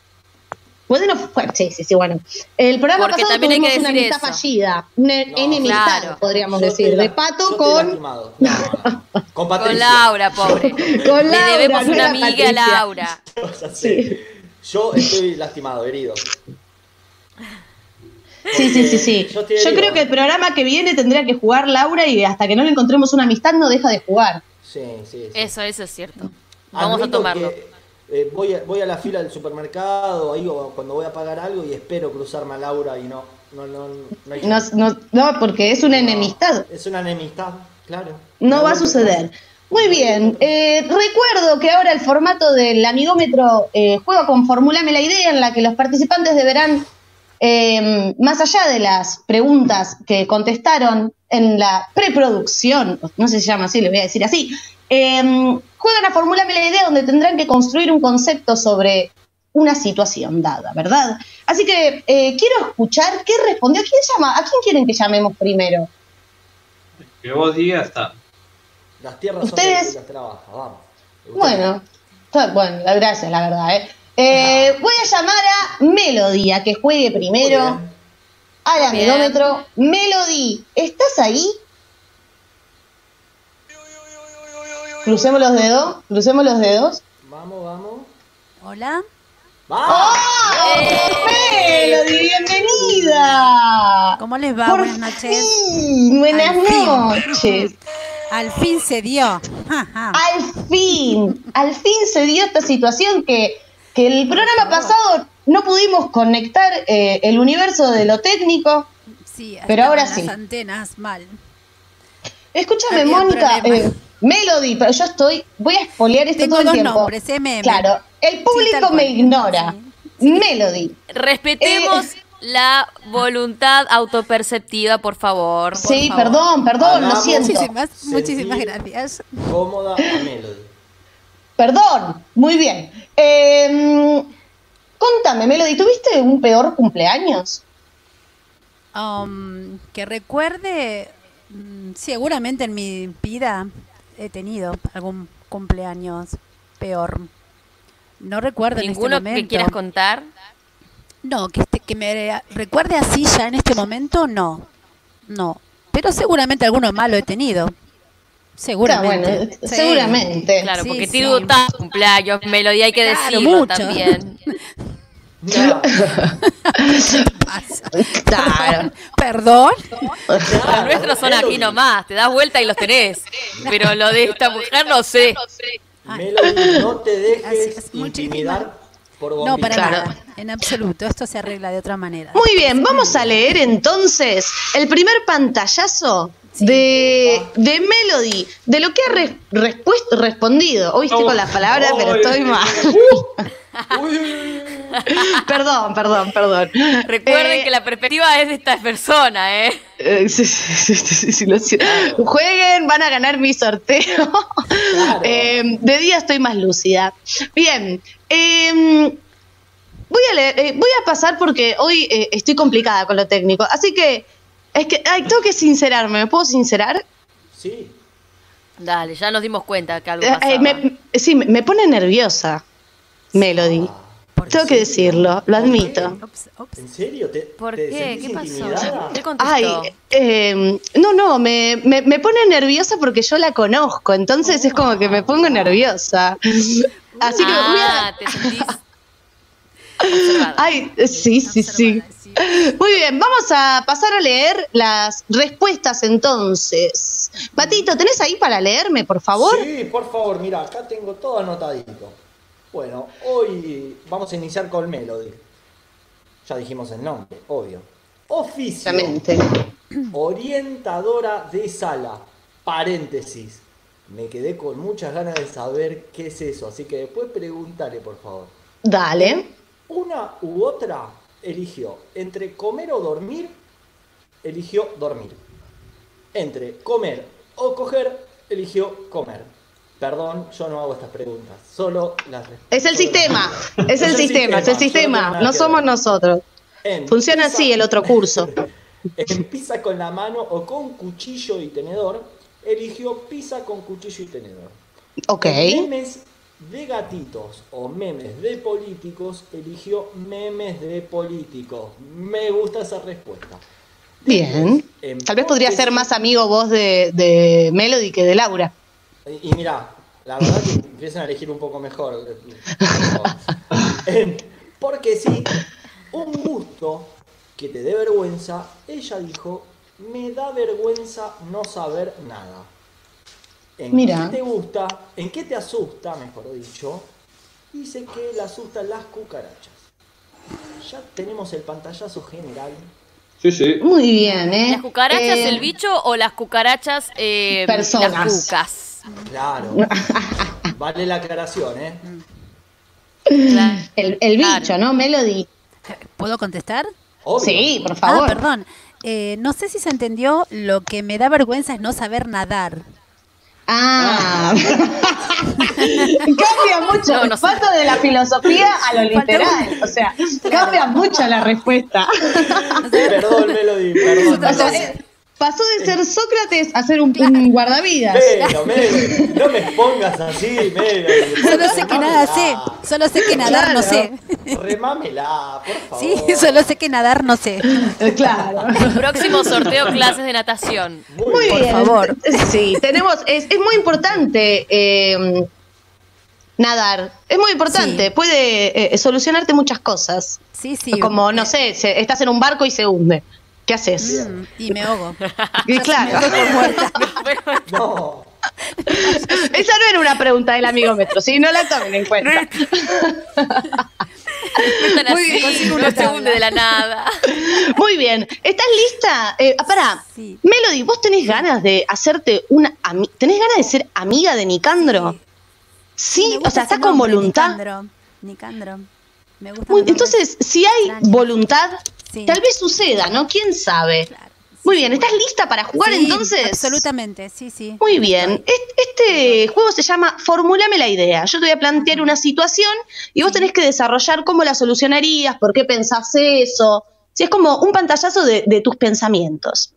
Puede no sí, sí, sí, bueno. El programa Porque pasado tuvimos una amistad eso. fallida, una enemistad, claro. podríamos Yo decir, de Pato con. No. Con Laura, pobre. con Le debemos no una amiga a. Laura. Sé. Yo estoy lastimado, herido. Sí, sí, sí, sí. Yo creo que el programa que viene tendría que jugar Laura y hasta que no le encontremos una amistad no deja de jugar. Sí, sí. sí. Eso, eso es cierto. Vamos a tomarlo. que, eh, voy, a, voy a la fila del supermercado, ahí o cuando voy a pagar algo y espero cruzarme a Laura y no. No, no, no, hay No, no, no, porque es una enemistad. Es una enemistad, claro. No va a suceder. Muy bien, eh, recuerdo que ahora el formato del amigómetro eh, juega con Formulame la idea en la que los participantes deberán, eh, más allá de las preguntas que contestaron en la preproducción, no sé si se llama así, le voy a decir así, eh, juegan a Formulame la idea donde tendrán que construir un concepto sobre una situación dada, ¿verdad? Así que eh, quiero escuchar qué respondió. ¿Quién llama? ¿A quién quieren que llamemos primero? Que vos digas, está. Las tierras Ustedes- son de las trabajas, vamos. Bueno, está- bueno, gracias, la verdad. ¿eh? Eh, voy a llamar a Melody a que juegue primero al Bien. amigómetro. Melody, ¿estás ahí? Crucemos los dedos, crucemos los dedos. Vamos, vamos. Hola. ¡Vamos! Melody, bienvenida. ¿Cómo les va? Por Buenas noches. fin, buenas Al fin. Al fin se dio. Al fin, al fin se dio esta situación que, que el programa pasado no pudimos conectar eh, el universo de lo técnico. Sí, Pero ahora sí. Las antenas mal. Escúchame, Había Mónica, eh, Melody, pero yo estoy, voy a espolear esto Tengo todo el dos tiempo. nombres, MM. Claro, el público me ignora. Sí, Melody, Respetemos Eh. La voluntad autoperceptiva, por favor. por sí, favor. perdón, perdón, lo siento. Muchísimas, muchísimas gracias. Cómoda a Melody. Perdón, muy bien. Eh, contame, Melody, ¿tuviste un peor cumpleaños? Um, que recuerde, mm, seguramente en mi vida he tenido algún cumpleaños peor. No recuerdo en este ¿Ninguno momento. que quieras contar? No, que, que me recuerde así ya en este momento, no. No. Pero seguramente alguno malo he tenido. Seguramente. Ah, bueno, Sí. seguramente. Claro, Sí, porque sí. tiene tantos cumpleaños, Melody, hay que Claro, decirlo mucho. también. Ya, Pasa. Claro. Perdón. Los nuestros son aquí nomás, te das vuelta y los tenés. Pero lo de esta mujer no sé. Melody, no te dejes intimidar por No, para Claro. nada. En absoluto. Esto se arregla de otra manera. Muy bien, vamos a leer entonces el primer pantallazo de, de Melody, de lo que ha re- respondido. Hoy estoy con las palabras, pero estoy mal. Uy, uy. perdón, perdón, perdón. Recuerden Eh, que la perspectiva es de esta persona, ¿eh? eh, sí, sí, sí, sí, sí, lo siento. Jueguen, van a ganar mi sorteo. Eh, de día estoy más lúcida. Bien, eh, voy a leer, eh, voy a pasar porque hoy eh, estoy complicada con lo técnico, así que es que ay, tengo que sincerarme. ¿Me puedo sincerar? Sí. Dale, ya nos dimos cuenta que algo Eh, pasaba. eh, me- sí, me, pone nerviosa, Melody. ¿Por Tengo que decirlo, lo admito. ¿En serio? ¿Te, ¿Por te qué? ¿Qué pasó? ¿Qué? Ay, eh, no, no, me, me, me pone nerviosa porque yo la conozco, entonces es como que me pongo nerviosa. Así que voy a... ah, te sentís observada. Ay, sí, sí, sí. Sí. Muy bien, vamos a pasar a leer las respuestas entonces. Patito, ¿tenés ahí para leerme, por favor? Sí, por favor, mira, acá tengo todo anotadito. Bueno, hoy vamos a iniciar con Melody. Ya dijimos el nombre, obvio. Oficio. Obviamente. Orientadora de sala. Paréntesis. Me quedé con muchas ganas de saber qué es eso, así que después pregúntale, por favor. Dale. Una u otra eligió entre comer o dormir, eligió dormir. Entre comer o coger, eligió comer. Perdón, yo no hago estas preguntas, solo las Es el las- sistema, es el sistema, es el no sistema, no somos nosotros. En Funciona pizza- así el otro curso. En pizza con la mano o con cuchillo y tenedor, eligió pizza con cuchillo y tenedor. Ok. En memes de gatitos o memes de políticos, eligió memes de políticos. Me gusta esa respuesta. Bien. En Tal vez podría ser más amigo vos de, de Melody que de Laura. Y, y mirá, la verdad que empiezan a elegir un poco mejor. Porque sí, un gusto que te dé vergüenza, ella dijo, me da vergüenza no saber nada. ¿En Mira. qué te gusta? ¿En qué te asusta, mejor dicho? Dice que le asustan las cucarachas. Ya tenemos el pantallazo general. Sí, sí. Muy bien, ¿eh? ¿Las cucarachas Eh, el bicho o las cucarachas eh, Personas. las cucas? Claro. Vale la aclaración, ¿eh? Claro. El, el Claro. bicho, ¿no, Melody? ¿Puedo contestar? Obvio. Sí, por favor. Ah, perdón. Eh, no sé si se entendió, lo que me da vergüenza es no saber nadar. Ah. cambia mucho. No, no sé. De la filosofía a lo literal. O sea, cambia mucho la respuesta. Perdón, Melody, perdón. O sea, perdón. Pasó de ser Sócrates a ser un, un guardavidas. Pero, Melody, no me pongas así, Melody. Solo sé que nada sé, solo sé que nadar no sé. Remámela, por favor. Sí, solo sé que nadar no sé. Eh, Claro. Próximo sorteo clases de natación. Muy Por bien. favor. Sí, tenemos, es, es muy importante eh, nadar. Es muy importante. Sí. Puede eh, solucionarte muchas cosas. Sí, sí. Como, no sé, se- estás en un barco y se hunde. ¿Qué haces? Mm, y me ahogo. Y claro. No. Esa no era una pregunta del amigómetro, ¿sí? No la tomen en cuenta. Están Muy así, bien. uno se hunde de la nada. Muy bien. ¿Estás lista? Eh, pará. Sí. Melody, ¿vos tenés ganas de hacerte una... ¿Tenés ganas de ser amiga de Nicandro? Sí, o sea, ¿estás con voluntad? Nicandro. Nicandro. Me gusta. Muy- entonces, si hay Extraño. voluntad, Sí. tal vez suceda, ¿no? ¿Quién sabe? Claro, sí, Muy bien, ¿estás lista para jugar Sí, entonces? Absolutamente, sí, sí. Muy bien. Est- Este juego se llama Formulame la idea. Yo te voy a plantear una situación y vos tenés que desarrollar cómo la solucionarías, por qué pensás eso. Si es como un pantallazo de, de tus pensamientos.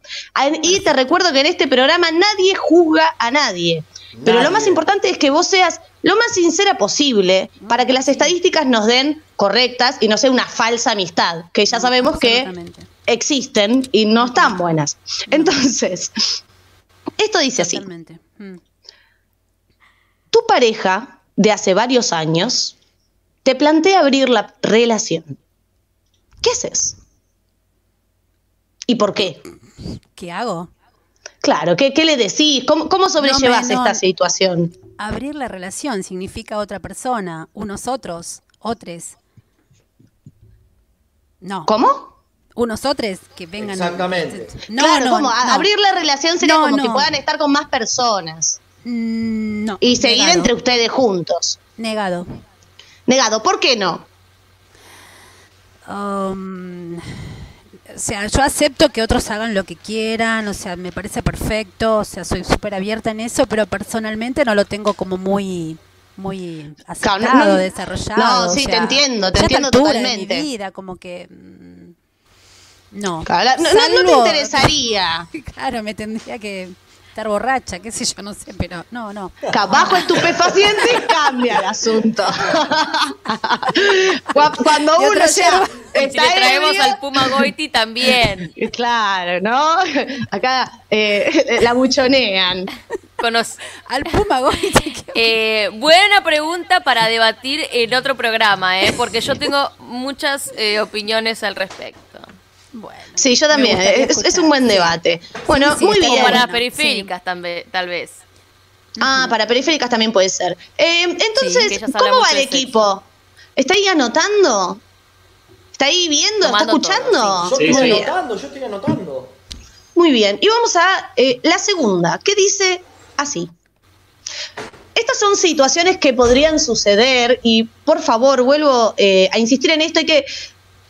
Y te recuerdo que en este programa nadie juzga a nadie. Pero lo más importante es que vos seas lo más sincera posible para que las estadísticas nos den correctas y no sea una falsa amistad, que ya sabemos que existen y no están buenas. Entonces, esto dice así. Mm. Tu pareja de hace varios años te plantea abrir la relación. ¿Qué haces? ¿Y por qué? ¿Qué hago? Claro, ¿qué, qué le decís? ¿Cómo, cómo sobrellevas No, me- no. esta situación? Abrir la relación significa otra persona, unos otros, otros. No, ¿Cómo? unos otros que vengan. Exactamente. No, claro, no, no. Abrir la relación sería No, como que puedan estar con más personas Mm, No. y seguir negado, entre ustedes juntos. Negado. Negado, ¿por qué no? Um, o sea, yo acepto que otros hagan lo que quieran, o sea, me parece perfecto, o sea, soy súper abierta en eso, pero personalmente no lo tengo como muy muy aceptado, Claro, no- desarrollado. no, o sí, sea, te entiendo, te entiendo de totalmente. mi vida, como que mm, no. Claro, no, no- no te Salvo- interesaría. Claro, me tendría que estar borracha, qué sé yo, no sé, pero no, no. Bajo estupefaciente cambia el asunto. Cu- Cuando uno ya yerba. Si está le traemos ebrio- al Puma Goiti también. Claro, ¿no? Acá eh, la buchonean. Conoc- Al Puma Eh, buena pregunta para debatir en otro programa, ¿eh? porque yo tengo muchas eh, opiniones al respecto. Bueno, Sí, yo también. Es, un buen sí. debate. Bueno, sí, muy bien. Para periféricas tambe- tal vez. Ah, para periféricas también puede ser. Eh, entonces, ¿cómo va el equipo? ¿Está ahí anotando? ¿Está ahí viendo? Tomando ¿Está escuchando? Yo Sí, estoy sí. anotando, yo estoy anotando. Muy bien. Y vamos a eh, la segunda, que dice así. Estas son situaciones que podrían suceder y por favor vuelvo eh, a insistir en esto, hay que...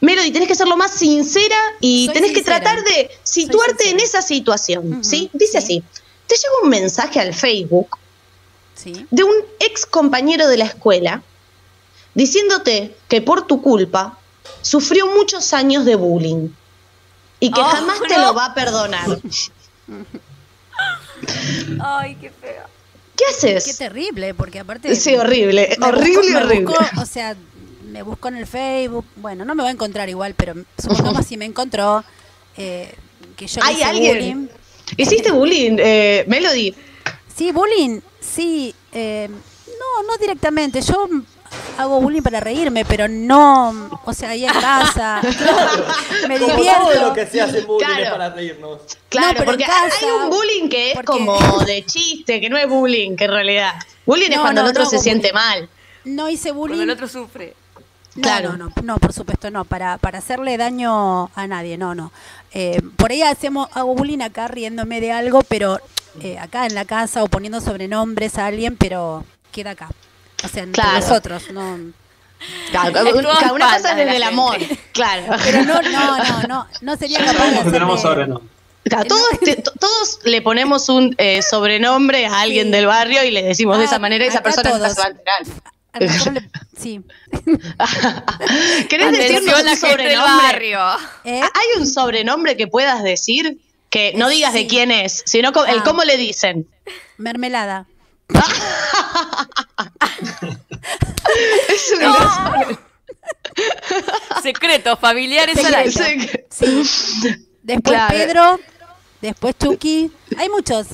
Melody, tenés que ser lo más sincera y Soy tenés que tratar de situarte en esa situación, ¿sí? Dice sí. así, te llega un mensaje al Facebook Sí. de un ex compañero de la escuela diciéndote que por tu culpa sufrió muchos años de bullying y que Oh, jamás te lo va a perdonar. Ay, qué feo. ¿Qué haces? Qué terrible, porque aparte. Sí, horrible, horrible, busco- horrible. busco, o sea, me busco en el Facebook. Bueno, no me va a encontrar igual, pero supongamos si me encontró eh, que yo ¿Hay hice alguien? bullying. ¿Hiciste bullying, eh, Melody? Sí, bullying, sí. eh, no, no directamente. Yo hago bullying para reírme, pero no, o sea, ahí en casa. me Como divierto. todo lo que se hace bullying es Claro. para reírnos. Claro, pero en porque casa, hay un bullying que es porque- como de chiste, que no es bullying, que en realidad. Bullying es No, cuando no, el otro no se hago siente bullying. mal. No hice Cuando bullying. el otro sufre. No, Claro. no, no, no, por supuesto no, para, para hacerle daño a nadie, no, no. Eh, por ahí hacemos, hago bullying acá riéndome de algo, pero eh, acá en la casa o poniendo sobrenombres a alguien, pero queda acá. O sea, entre Claro. nosotros, no. Claro, un- cada una cosa de desde el amor. Claro. Pero no, no, no, no, no sería capaz de tenemos. Claro, todos, te- to- todos le ponemos un eh, sobrenombre a alguien Sí. del barrio y le decimos de Ah, esa manera y esa persona nunca todos. se va a enterar. A lo mejor le- sí. ¿Querés decirnos un sobrenombre? barrio. ¿Eh? Ah, ¿Hay un sobrenombre que puedas decir? Que no digas de Sí. quién es, sino co- el Ah. cómo le dicen. Mermelada. Es un Secretos familiares. Sí. Sí. Después Claro. Pedro, después Chucky. Hay muchos.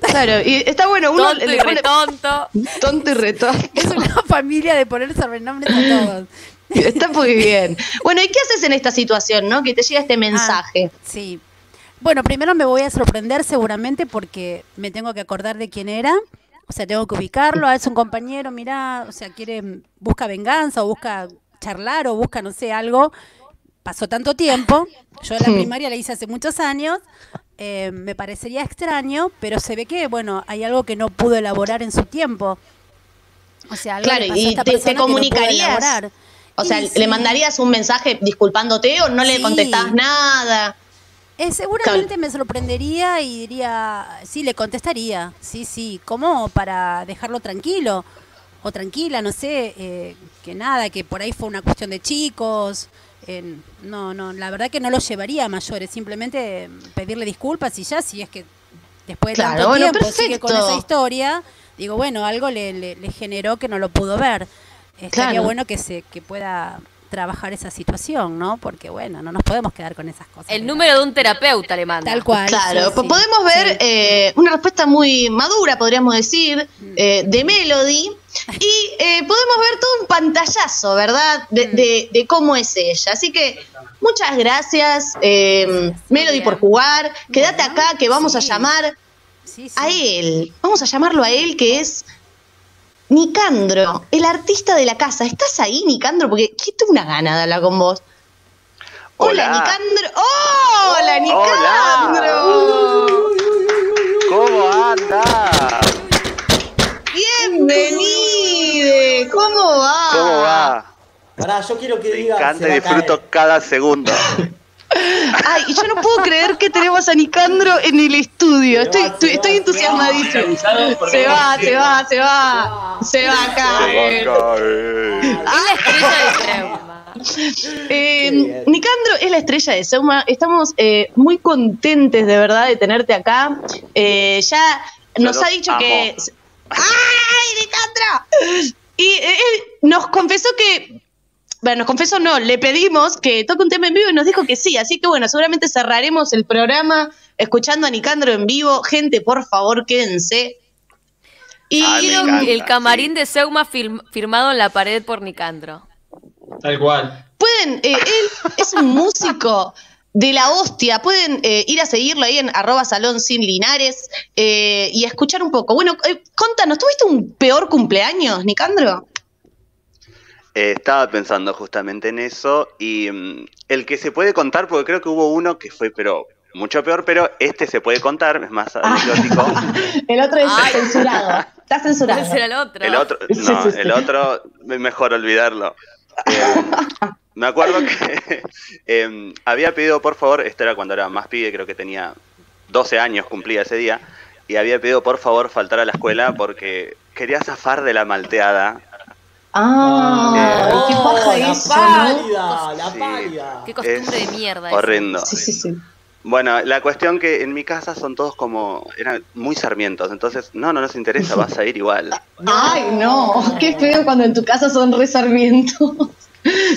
Claro, y está bueno, uno Tonto y le pone retonto. tonto y retonto. Es una familia de poner sobrenombres a todos. Está muy bien. Bueno, ¿y qué haces en esta situación, no? Que te llega este mensaje. Ah, sí. Bueno, primero me voy a sorprender seguramente porque me tengo que acordar de quién era. O sea, tengo que ubicarlo. Ah, es un compañero, mirá, o sea, quiere, busca venganza o busca charlar o busca, no sé, algo. Pasó tanto tiempo. Yo la primaria la hice hace muchos años. eh, me parecería extraño, pero se ve que, bueno, hay algo que no pudo elaborar en su tiempo. O sea, algo Claro, le pasó a y esta te- no comunicarías. O sea, Y ¿le sí. mandarías un mensaje disculpándote o no le Sí. contestás nada? Eh, seguramente me sorprendería y diría, sí, le contestaría, sí, sí, como para dejarlo tranquilo o tranquila, no sé, eh, que nada, que por ahí fue una cuestión de chicos. Eh, no, no, la verdad que no lo llevaría a mayores, simplemente pedirle disculpas y ya, si es que después de Claro, tanto bueno, tiempo sigue con esa historia, digo, bueno, algo le, le- le generó que no lo pudo ver. Estaría Claro. bueno que se que pueda trabajar esa situación, ¿no? Porque bueno, no nos podemos quedar con esas cosas. El número de un terapeuta le manda. Tal cual. Claro, sí, sí, podemos ver sí. eh, una respuesta muy madura, podríamos decir, Mm. eh, de Melody. Y eh, podemos ver todo un pantallazo, ¿verdad? De, Mm. de- de cómo es ella. Así que muchas gracias, eh, Melody, por jugar. Quédate acá que vamos a llamar Sí, sí. a él. Vamos a llamarlo a él, que es Nicandro, el artista de la casa. ¿Estás ahí, Nicandro? Porque que tengo una gana de hablar con vos. Hola, Hola. Nicandro. ¡Hola, Nicandro! ¿Cómo anda? Bienvenido. ¿Cómo va? ¿Cómo va? Pará, yo quiero que Me diga. encanta y caer. disfruto cada segundo. Ay, y yo no puedo creer que tenemos a Nicandro en el estudio. Estoy, estoy, estoy entusiasmadísimo. Se va, se va, se va. Se va acá. Se va a caer. Es la estrella de Seuma. Eh, Nicandro es la estrella de Seuma. Estamos eh, muy contentes de verdad de tenerte acá. Eh, ya nos ha dicho amo. que. ¡Ay, Nicandro! Y eh, él nos confesó que. Bueno, nos confesó no, le pedimos que toque un tema en vivo y nos dijo que sí. Así que bueno, seguramente cerraremos el programa escuchando a Nicandro en vivo. Gente, por favor, quédense. Y Ah, encanta, el camarín sí. de Seuma firmado en la pared por Nicandro. Tal cual. Pueden, eh, él es un músico de la hostia, pueden eh, ir a seguirlo ahí en arroba salón sin linares eh, y escuchar un poco. Bueno, eh, contanos, ¿tuviste un peor cumpleaños, Nicandro? Eh, estaba pensando justamente en eso y mm, el que se puede contar, porque creo que hubo uno que fue, pero mucho peor, pero este se puede contar, es más anecdótico. El otro es Ay. censurado. Está censurado. El otro. El otro, Sí, no, sí, sí. el otro, mejor olvidarlo. Eh, me acuerdo que eh, había pedido, por favor, esto era cuando era más pibe, creo que tenía 12 años, cumplía ese día, y había pedido, por favor, faltar a la escuela porque quería zafar de la malteada. Ah, qué paja Oh, la eso, ¿no? pálida, la Sí. pálida. Qué costumbre Es de mierda. Horrendo. Sí, sí, sí. Bueno, la cuestión que en mi casa son todos como, eran muy sarmientos, entonces, no, no nos interesa, vas a ir igual. Ay, no, qué feo cuando en tu casa son re sarmientos.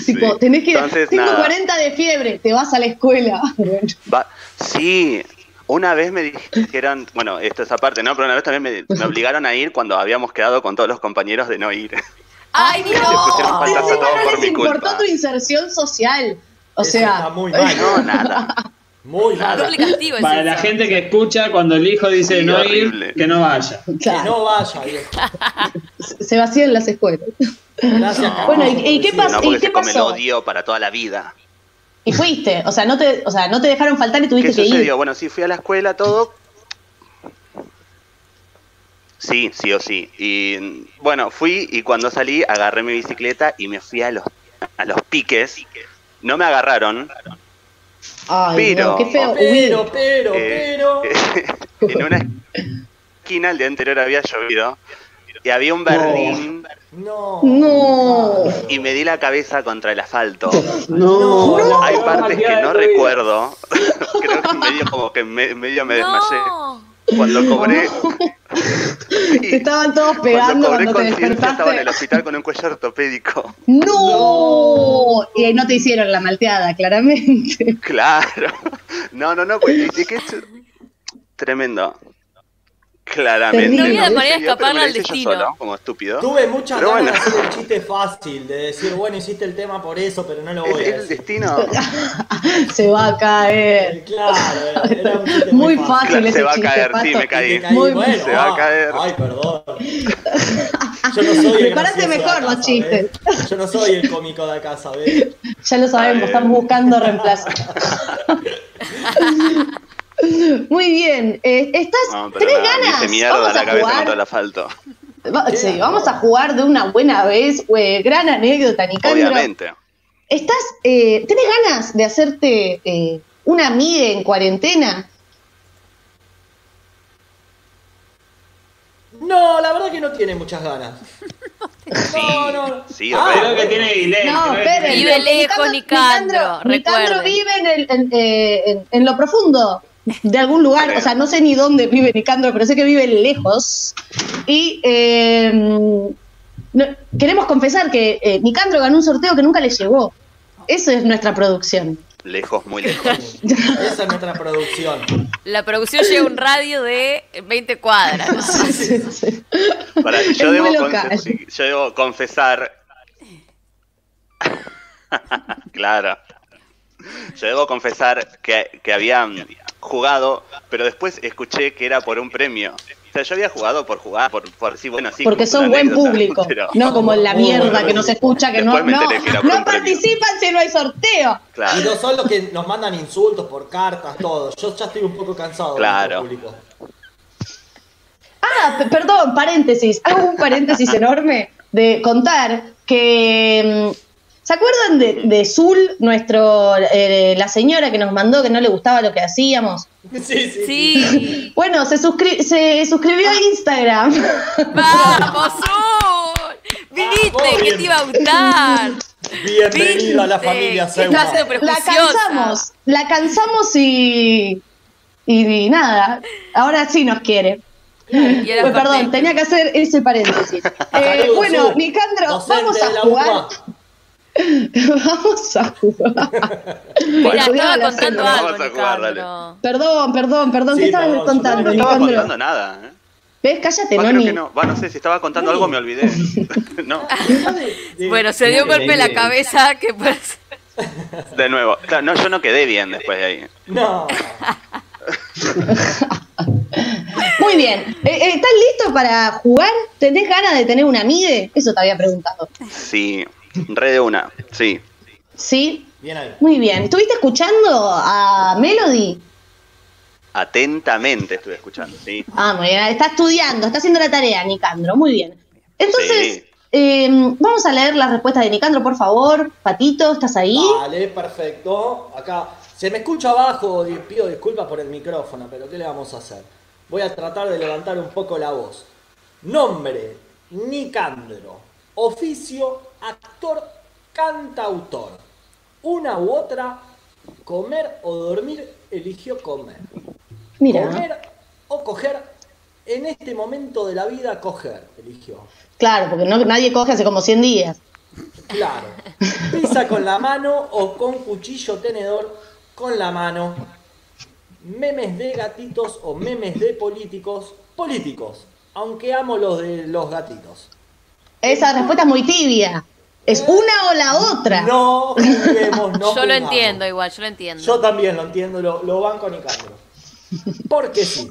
tipo, tenés que. Entonces, tengo nada. 40 de fiebre, te vas a la escuela. Va- sí, una vez me dijeron, bueno, esto es aparte, ¿no? Pero una vez también me, me obligaron a ir cuando habíamos quedado con todos los compañeros de no ir. ¡Ay, no! todo por les mi importó tu inserción social. O Eso sea, está muy mal. No, nada. Muy castigo es Para eso. la gente que escucha, cuando el hijo dice Sí, no horrible. ir, que no vaya. Que no vaya, viejo. se vacían las escuelas. Gracias, No. Carlos, Bueno, ¿y- qué pasa? No, porque ¿Y qué se come el pasó? odio para toda la vida. Y fuiste, o sea, no te, o sea, no te dejaron faltar y ¿Qué tuviste que sucedió? ir. Bueno, sí, fui a la escuela, todo. Sí, sí o sí. Y bueno, fui y cuando salí agarré mi bicicleta y me fui a los, a los piques. No me agarraron, Ay, pero- no, qué feo. Pero, pero, Eh, pero. en una esquina el día anterior había llovido y había un berlín No. No. y me di la cabeza contra el asfalto. No, No, Hay no, partes que no recuerdo. Creo que medio como que me- medio me desmayé. Cuando cobré, Te estaban todos cuando pegando cobré cuando, te conciencia estaba en el despertaste. hospital con un cuello ortopédico. No. Y ahí no te hicieron la malteada, claramente. Claro. No, no, no, pues ¿de qué es? Tremendo. Claramente. No había manera de yo, pero escapar me lo al destino. solo, como estúpido. Tuve muchas Pero ganas bueno. de hacer el chiste fácil, de decir, bueno, hiciste el tema por eso, pero no lo Es, voy a es el decir. destino. Se va a caer. Claro, era, era un chiste Muy muy fácil Claro, ese se va a caer, Pato. sí, me caí. me caí, Muy bueno, Se va a ah, caer. Ay, perdón. Yo no soy el Prepárate mejor acá, los chistes. ¿sabes? Yo no soy el cómico de acá, ¿sabes? Ya lo sabemos, estamos buscando reemplazo. Muy bien. eh, ¿Estás, No, pero ¿Tenés nada, me ganas? hice mierda Vamos la a cabeza jugar. contra el asfalto. Va- sí, vamos a jugar de una buena vez. eh, gran anécdota, Nicandro. Obviamente. ¿Estás, eh, ¿Tenés ganas de hacerte eh, una amiga en cuarentena? No, la verdad que no tiene muchas ganas. No, no. Sí, Ah, re. Creo que tiene delay. No, tiene- Vive lejos, Nicandro, Nicandro, vive en, el- en, eh, en- en lo profundo de algún lugar. O sea, no sé ni dónde vive Nicandro, pero sé que vive lejos. Y eh, no- queremos confesar que eh, Nicandro ganó un sorteo que nunca le llegó. Eso es nuestra producción. Lejos, muy lejos. Esa es nuestra producción. La producción llega a un radio de 20 cuadras. ¿no? Sí, sí. Para, yo, debo yo debo confesar. claro. Yo debo confesar que, que había jugado, pero después escuché que era por un premio. O sea, yo había jugado por jugar, por, por sí, bueno, sí. Porque son buen anécdota, público, pero- no como la mierda que no se escucha, que no, Después no, que no participan si no hay sorteo. Claro. Y no son los que nos mandan insultos por cartas, todo. Yo ya estoy un poco cansado Claro. de nuestro público. Ah, perdón, paréntesis. Hago un paréntesis enorme de contar que mm, ¿Se acuerdan de, de Zul, nuestro, eh, la señora que nos mandó que no le gustaba lo que hacíamos? Sí, sí. Sí. Bueno, se, suscri- se suscribió a Instagram. ¡Vamos, Zul! ¡Viniste! Vamos, ¿Qué bien. te iba a gustar? Bienvenido a la familia que Seuma. La cansamos, la cansamos y, y, nada, ahora sí nos quiere. Pues, perdón, tenía que hacer ese paréntesis. Eh, bueno, Nicandro, vamos a jugar. Vamos a jugar. Mira, estaba contando algo, Vamos a jugar, dale. Perdón, perdón, perdón, Sí, ¿qué estabas contando, No estaba Nicandro? contando nada. ¿eh? ¿Ves? Cállate, Va, no, creo ni. que no. Va, no sé si estaba contando algo, me olvidé. no, Bueno, se dio un golpe en la cabeza que pues... de nuevo. Claro, no, yo no quedé bien después de ahí. No. Muy bien. Eh, eh, ¿Estás listo para jugar? ¿Tenés ganas de tener una amiga? Eso te había preguntado. Sí, re de una. Sí. ¿Sí? Bien ahí. Muy bien. ¿Estuviste escuchando a Melody? Atentamente estuve escuchando, sí. Ah, muy bien. Está estudiando, está haciendo la tarea, Nicandro. Muy bien. Entonces, Sí. eh, vamos a leer las respuestas de Nicandro, por favor. Patito, ¿estás ahí? Vale, perfecto. Acá se me escucha abajo, pido disculpas por el micrófono, pero ¿qué le vamos a hacer? Voy a tratar de levantar un poco la voz. Nombre, Nicandro. Oficio, actor, cantautor. Una u otra, comer o dormir, eligió comer. Mira, Comer o coger, en este momento de la vida, coger, eligió. claro, porque no, nadie coge hace como 100 días. Claro. Pisa con la mano o con cuchillo tenedor con la mano. Memes de gatitos o memes de políticos. Políticos. Aunque amo los de los gatitos. Esa respuesta es muy tibia. ¿Es una o la otra? No juguemos, no yo lo entiendo igual, yo lo entiendo. Yo también lo entiendo, lo, lo banco Nicandro. Porque sí,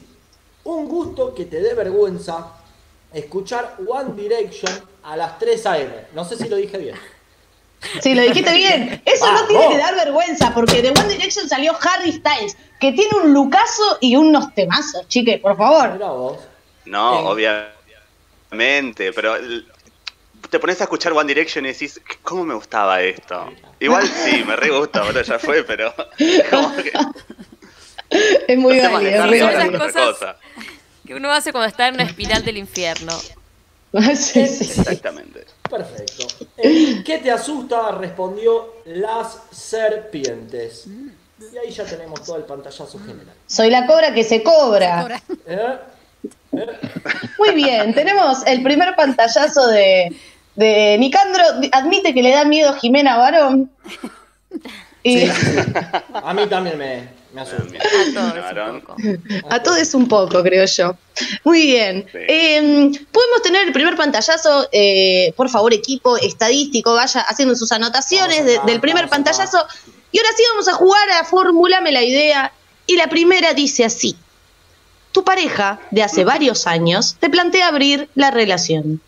un gusto que te dé vergüenza escuchar One Direction a las 3 a.m. No sé si lo dije bien. Sí, lo dijiste bien. Eso no tiene que dar vergüenza, porque de One Direction salió Harry Styles, que tiene un lucaso y unos temazos, chique, por favor. Mira vos. No, Sí. obviamente, pero te pones a escuchar One Direction y decís, ¿cómo me gustaba esto? Igual sí, me re gusta, bueno, ya fue, pero como que Es muy los de esas cosas- cosa. Que uno hace cuando está en una espiral del infierno. Sí. Exactamente. Perfecto. Eh, ¿Qué te asusta? Respondió las serpientes. Y ahí ya tenemos todo el pantallazo general. Soy la cobra que se cobra. Ahora, ¿Eh? Muy bien, tenemos el primer pantallazo de, de Nicandro. Admite que le da miedo Jimena Barón. Y A mí también me, me asusta. A todos un poco. a todos un poco, creo yo. Muy bien. Sí. Eh, Podemos tener el primer pantallazo, eh, por favor, equipo estadístico, vaya haciendo sus anotaciones de- del primer pantallazo. Y ahora sí vamos a jugar a Formulame la idea. Y la primera dice así. Tu pareja de hace varios años te plantea abrir la relación.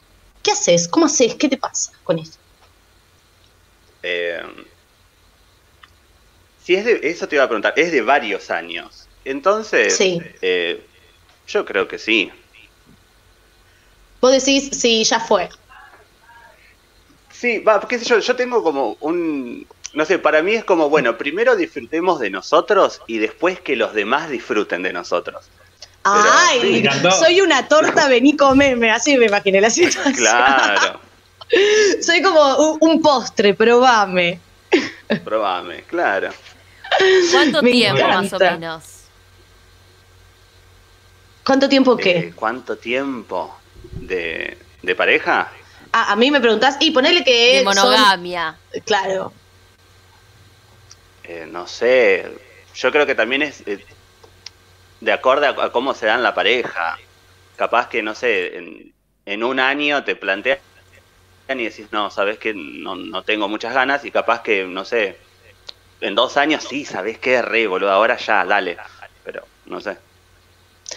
¿Qué haces? ¿Cómo haces? ¿Qué te pasa con eso? Eh, si es de, eso te iba a preguntar, es de varios años. Entonces, Sí. eh, yo creo que sí. Vos decís, sí, ya fue. Sí, va, qué sé yo, yo tengo como un, no sé, para mí es como, bueno, primero disfrutemos de nosotros y después que los demás disfruten de nosotros. Ay, soy una torta, vení comeme, así me imaginé la situación. Claro, Soy como un, un postre, probame. probame, claro. ¿Cuánto Me tiempo más o menos? ¿Cuánto tiempo qué? Eh, ¿Cuánto tiempo de, de pareja? Ah, a mí me preguntás, y ponele que De son- monogamia. Claro. Eh, no sé, yo creo que también es eh, de acorde a, a cómo se dan la pareja. Capaz que, no sé, en, en un año te plantean y decís, no, sabes que no, no tengo muchas ganas y capaz que, no sé, en dos años sí, sabes que re, boludo, ahora ya, dale. Pero, no sé.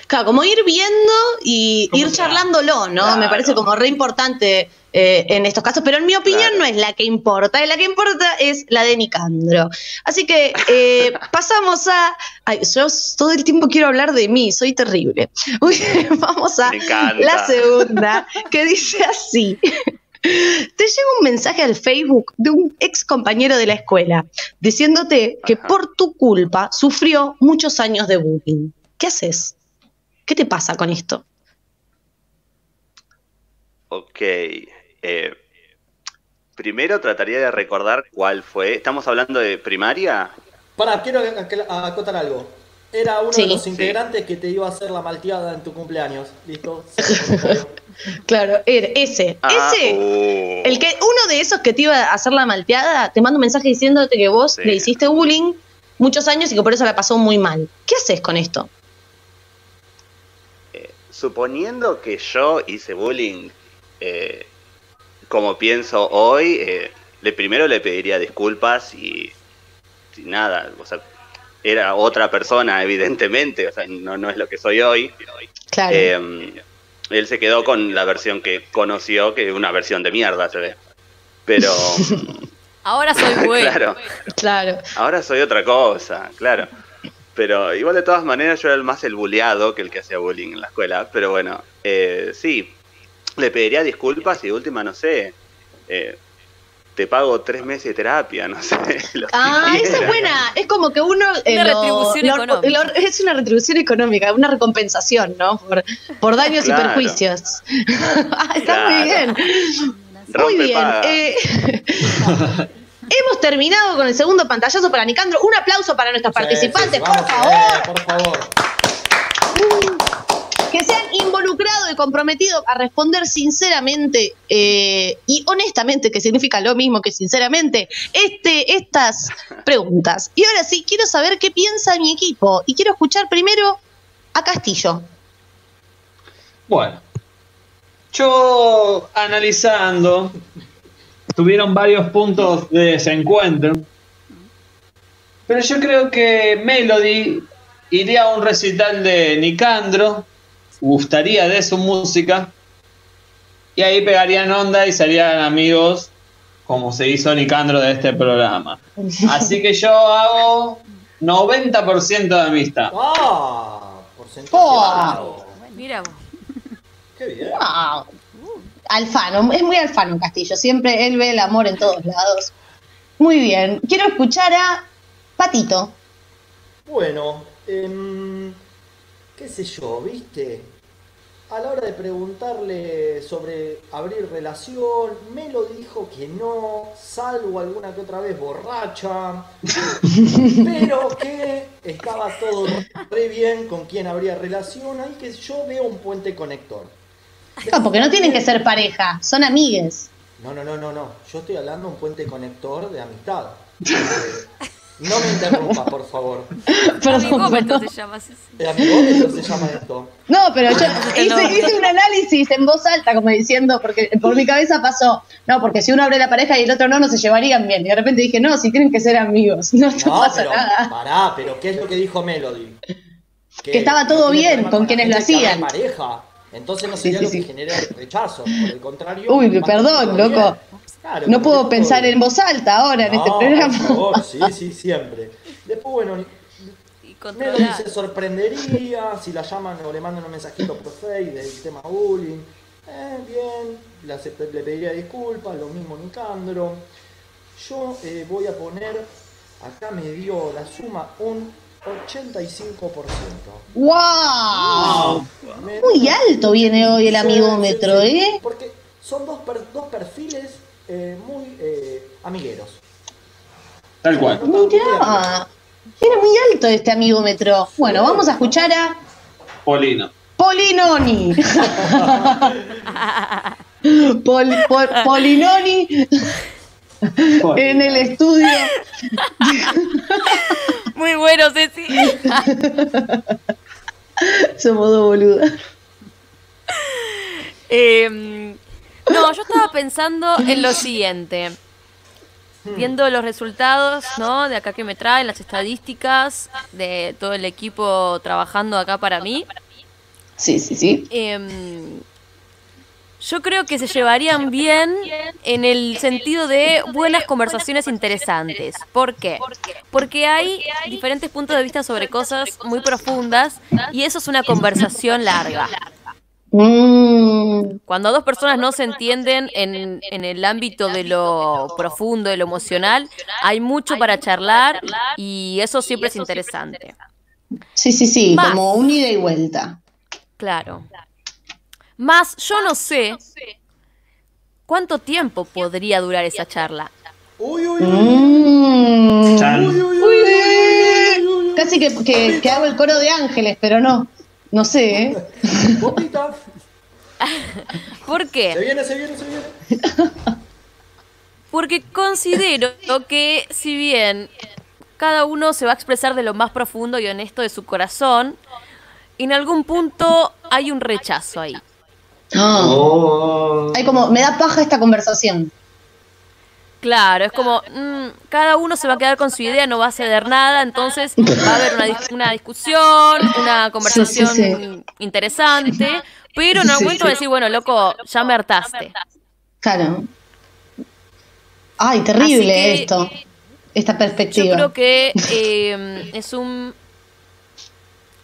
Claro, como ir viendo y ¿Cómo ir charlándolo, ¿no? Claro. Me parece como re importante eh, en estos casos, pero en mi opinión Claro. no es la que importa, la que importa es la de Nicandro. Así que eh, pasamos a... Ay, yo todo el tiempo quiero hablar de mí, soy terrible. Uy, Vamos a la segunda, que dice así. Te llega un mensaje al Facebook de un ex compañero de la escuela diciéndote que por tu culpa sufrió muchos años de bullying. ¿Qué haces? ¿Qué te pasa con esto? Ok. Eh, primero trataría de recordar cuál fue. ¿Estamos hablando de primaria? Pará, quiero ac- ac- acotar algo. Era uno Sí. de los Sí. integrantes que te iba a hacer la malteada en tu cumpleaños. ¿Listo? Claro, er- ese, Ah, ese, oh. el que, uno de esos que te iba a hacer la malteada, te manda un mensaje diciéndote que vos Sí. le hiciste bullying muchos años y que por eso la pasó muy mal. ¿Qué haces con esto? Suponiendo que yo hice bullying eh, como pienso hoy, eh, le primero le pediría disculpas y, y nada, o sea, era otra persona evidentemente, o sea, no, no es lo que soy hoy. Claro. Eh, él se quedó con la versión que conoció, que es una versión de mierda, se ve. Pero, Ahora soy bueno. claro, Claro. ahora soy otra cosa, claro. Pero igual de todas maneras yo era el más el bulleado que el que hacía bullying en la escuela. Pero bueno, eh, sí, le pediría disculpas y de última, no sé, eh, te pago tres meses de terapia, no sé. Ah, esa es buena. Es como que uno. eh, Una lo- retribución lo- económica. lo- es una retribución económica, una recompensación, ¿no? Por, por daños Claro. y perjuicios. Ah, Está Claro. muy bien. Muy bien. eh, hemos terminado con el segundo pantallazo para Nicandro. Un aplauso para nuestros participantes, Sí, sí, por favor. eh, por favor. Que se han involucrado y comprometido a responder sinceramente eh, y honestamente, que significa lo mismo que sinceramente, este, estas preguntas. Y ahora sí, quiero saber qué piensa mi equipo y quiero escuchar primero a Castillo. Bueno, yo analizando, tuvieron varios puntos de desencuentro, pero yo creo que Melody iría a un recital de Nicandro, gustaría de su música, y ahí pegarían onda y serían amigos como se hizo Nicandro de este programa. Así que yo hago 90% de amistad. ¡Ah! Porcentaje Oh. bajo. Mira vos. ¡Qué bien! Wow. Alfano, es muy alfano Castillo, siempre él ve el amor en todos lados. Muy bien, quiero escuchar a Patito. Bueno, em, qué sé yo, ¿viste? A la hora de preguntarle sobre abrir relación, me lo dijo que no, salvo alguna que otra vez borracha, pero que estaba todo re bien con quien habría relación, ahí que yo veo un puente conector. Ah, porque no tienen que ser pareja, son amigues. No, no, no, no, no. Yo estoy hablando de un puente conector de amistad. No me interrumpa, por favor. Perdón, perdón. se llama así. El amigómetro se llama esto. No, pero yo te hice, un análisis en voz alta, como diciendo, porque por mi cabeza pasó, no, porque si uno abre la pareja y el otro no, no se llevarían bien. Y de repente dije, no, si tienen que ser amigos, no, pasa pero nada. pará, pero ¿qué es lo que dijo Melody? Que estaba todo bien con quienes lo hacían. pareja. Entonces no sería sí, lo que sí. genera rechazo. Por el contrario. Uy, perdón, loco. bien. Claro, No puedo pensar en voz alta ahora en este No, programa. Por favor, sí, sí, siempre. Después, bueno, Y Melody se sorprendería si la llaman o le mandan un mensajito por Facebook del tema bullying. Eh, bien, le, pediría disculpas, lo mismo Nicandro. Yo eh, voy a poner, acá me dio la suma un 85%. ¡Wow! Me- Muy alto viene hoy el Sí, amigómetro, sí, sí, ¿eh? Porque son dos, per- dos perfiles eh, muy eh, amigueros. Tal cual. Mirá, viene muy alto este amigómetro. Bueno, vamos a escuchar a Polino. Polinoni. Pol- pol- Polinoni en el estudio. Muy bueno, Ceci. Somos dos boludas. Eh, no, yo estaba pensando en lo siguiente. Viendo los resultados, ¿no? De acá que me traen, las estadísticas de todo el equipo trabajando acá para mí. Sí, sí, sí. Em, yo creo que se llevarían bien en el sentido de buenas conversaciones interesantes. ¿Por qué? Porque hay diferentes puntos de vista sobre cosas muy profundas y eso es una conversación larga. Mm, Cuando dos personas no se entienden en, en el ámbito de lo profundo, de lo emocional, hay mucho para charlar y eso siempre es interesante. sí, sí, sí, Más. como un ida y vuelta. Claro. Más, yo no sé cuánto tiempo podría durar esa charla. Uy, uy, uy. Mm. Chan. Uy, uy, uy, Uy, uy, uy, uy, uy. Casi que, que- que hago el coro de ángeles, pero no. No sé, ¿eh? ¿Por Se qué? viene, se viene, se viene. Porque considero que si bien cada uno se va a expresar de lo más profundo y honesto de su corazón, en algún punto hay un rechazo ahí. Ah. Oh. Hay como, me da paja esta conversación. Claro, es como, mm, cada uno se va a quedar con su idea, no va a ceder nada, entonces va a haber una, dis- una discusión, una conversación Sí, sí, interesante, pero en algún momento va a decir, bueno, loco, ya me hartaste. Claro. Ay, terrible que- esto. Esta Yo perspectiva. creo que eh, es un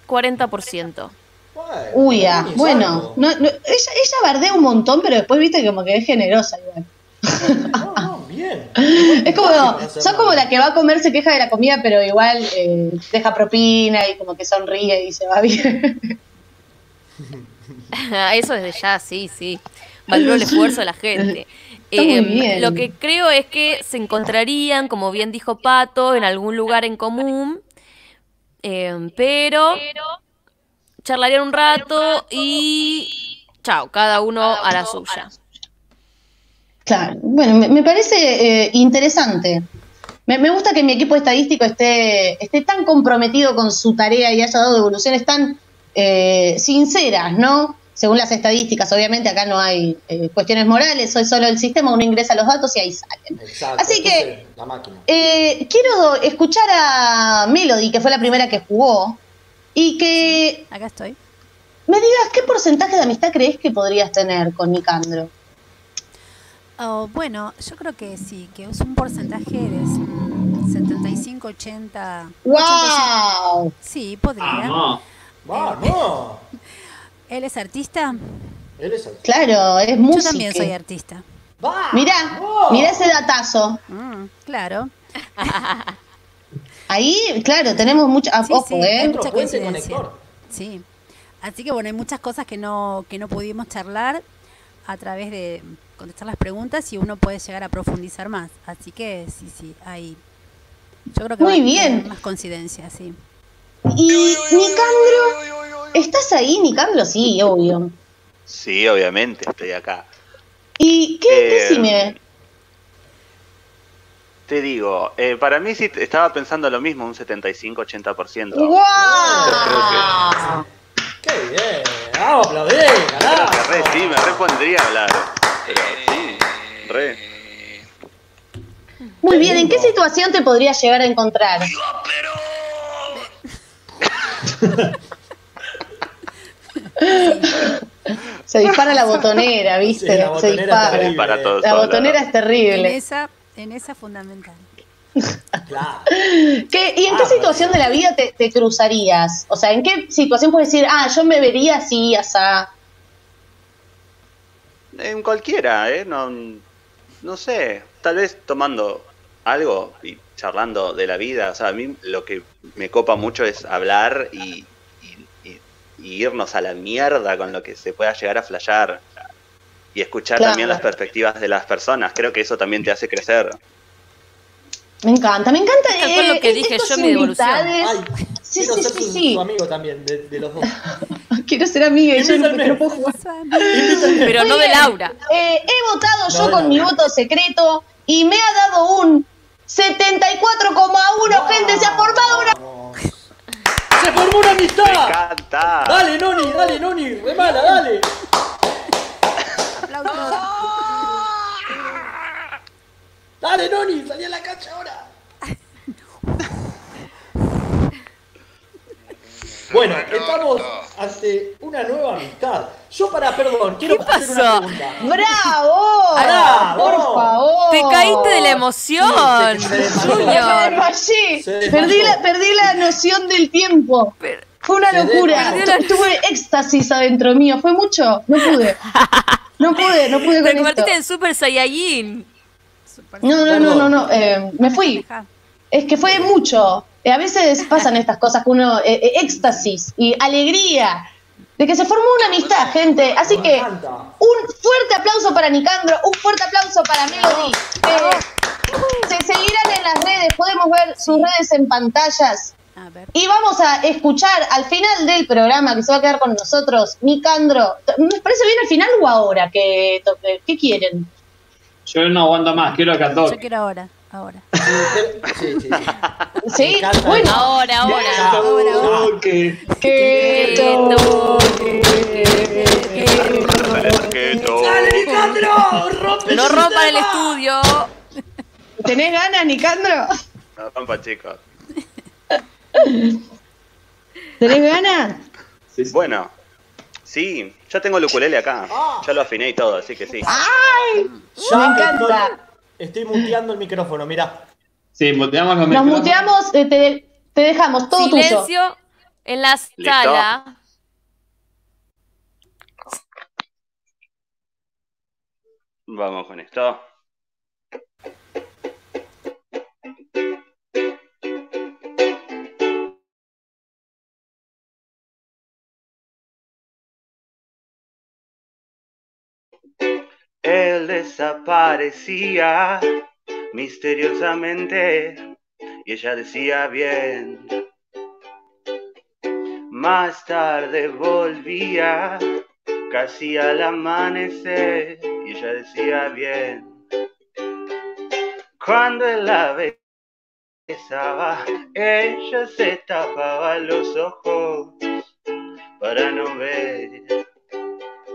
40%. Bueno, Uy, ah, coño, bueno. No, no, ella, ella bardea un montón, pero después viste que como que es generosa igual. Bien. Es como, mal. como la que va a comer, se queja de la comida, pero igual eh, deja propina y como que sonríe y se va bien. Eso desde ya, sí, sí. Valoro el esfuerzo de la gente. Em. Lo que creo es que se encontrarían, como bien dijo Pato, en algún lugar en común, em, pero charlarían un rato y chao, cada uno a la suya. Claro, bueno, me, me parece eh, interesante. Me, me gusta que mi equipo estadístico esté, esté tan comprometido con su tarea y haya dado devoluciones tan eh, sinceras, ¿no? Según las estadísticas, obviamente acá no hay eh, cuestiones morales, es solo el sistema, uno ingresa los datos y ahí salen. Exacto. Así que- La máquina. Eh, quiero escuchar a Melody, que fue la primera que jugó, y que Acá estoy. me digas qué porcentaje de amistad crees que podrías tener con Nicandro. Oh, bueno, yo creo que sí, que es un porcentaje de mm, 75, 80. 85. ¡Wow! Sí, podría. Vamos. ¡Vamos! ¿Él es artista? Él es el... Claro, es Yo música. también soy artista. ¡Va! Mirá, ¡Vamos! mirá ese datazo. Mm, claro. Ahí, claro, tenemos mucho. ah, Sí, ojo, sí, ¿eh? hay mucha coincidencia. Sí. Así que bueno, hay muchas cosas que no, que no pudimos charlar a través de contestar las preguntas y uno puede llegar a profundizar más. Así que sí, sí, hay. Yo creo que Muy va a bien. tener más coincidencias, sí. Y Nicandro, ¿estás ahí, Nicandro? Sí, obvio. Sí, obviamente, estoy acá. ¿Y qué? Eh, Decime. Te digo, eh, para mí sí estaba pensando lo mismo, un 75-80%. ¡Guau! ¡Qué bien! ¡Vamos, aplaudir, carajo! que re, sí, me repondría a hablar. Pero sí, re. Muy bien, ¿en qué situación te podrías llegar a encontrar? Se dispara la botonera, ¿viste? Sí, la Se botonera dispara. Para todos. La botonera es En terrible. esa, en esa fundamental. Claro. ¿Qué- ¿Y en qué Ah, situación de la vida te, te cruzarías? O sea, ¿en qué situación puedes decir, ah, yo me vería así, asá? En cualquiera, ¿eh? No, no sé, tal vez tomando algo y charlando de la vida. O sea, a mí lo que me copa mucho es hablar y, y- y- y irnos a la mierda con lo que se pueda llegar a flashear. Y escuchar Claro. también las perspectivas de las personas. Creo que eso también te hace crecer. Me encanta, me encanta. Tal cual lo que eh, dije estos yo mi devolución. Ay, Sí, quiero sí, ser sí, su amigo también, de, de los dos. Quiero ser amiga y yo no, puedo jugar. Pero no de. Laura. Eh, he votado yo con no. mi voto secreto y me ha dado un 74,1. Gente, se ha formado una. ¡Se formó una ¡Me amistad! encanta! ¡Dale, Noni, dale, Noni! ¡Re mala, dale! Aplausos. ¡Dale, Noni! ¡Salí a la cancha ahora! Bueno, estamos ante una nueva amistad. Yo para, perdón, quiero ¿Qué hacer una pasó? pregunta. ¡Bravo! ¡Bravo! ¡Por favor! Te caíste de la emoción, Sí, se- se Junior. desmayé. Se desmayó. Perdí la, perdí la noción del tiempo. Pero, Fue una locura. Tuve éxtasis adentro mío. Fue mucho. No pude. No pude, no pude Te con esto. convertiste en Super Saiyajin. No, no, no, no, no. eh, me fui. Es que fue mucho. Eh, a veces pasan estas cosas que uno. eh, eh, éxtasis y alegría. De que se formó una amistad, gente. Así Me que un fuerte aplauso para Nicandro, un fuerte aplauso para Melody. Eh, se seguirán en las redes, podemos ver sus redes en pantallas. A ver. Y vamos a escuchar al final del programa que se va a quedar con nosotros, Nicandro. ¿Les parece bien al final o ahora que toque? ¿Qué quieren? Yo no aguanto más, quiero que Yo toque. quiero ahora, ahora. Sí, sí, sí, sí. Bueno. Ahora, ahora. Ahora, ahora. Toque. que toque. Que to- No rompan el estudio. ¿Tenés ganas, Nicandro? No rompa, chicos. ¿Tenés ganas? Sí, sí. Bueno, sí, ya tengo el ukulele acá. Ya lo afiné y todo, así que sí. ¡Ay! Ya Me encanta. Estoy, estoy muteando el micrófono, mirá. Sí, muteamos los Nos muteamos, eh, te, te dejamos todo tuyo. Silencio en la sala. Vamos con esto. Él desaparecía misteriosamente y ella decía bien. Más tarde volvía casi al amanecer y ella decía bien. Cuando él la besaba, ella se tapaba los ojos para no ver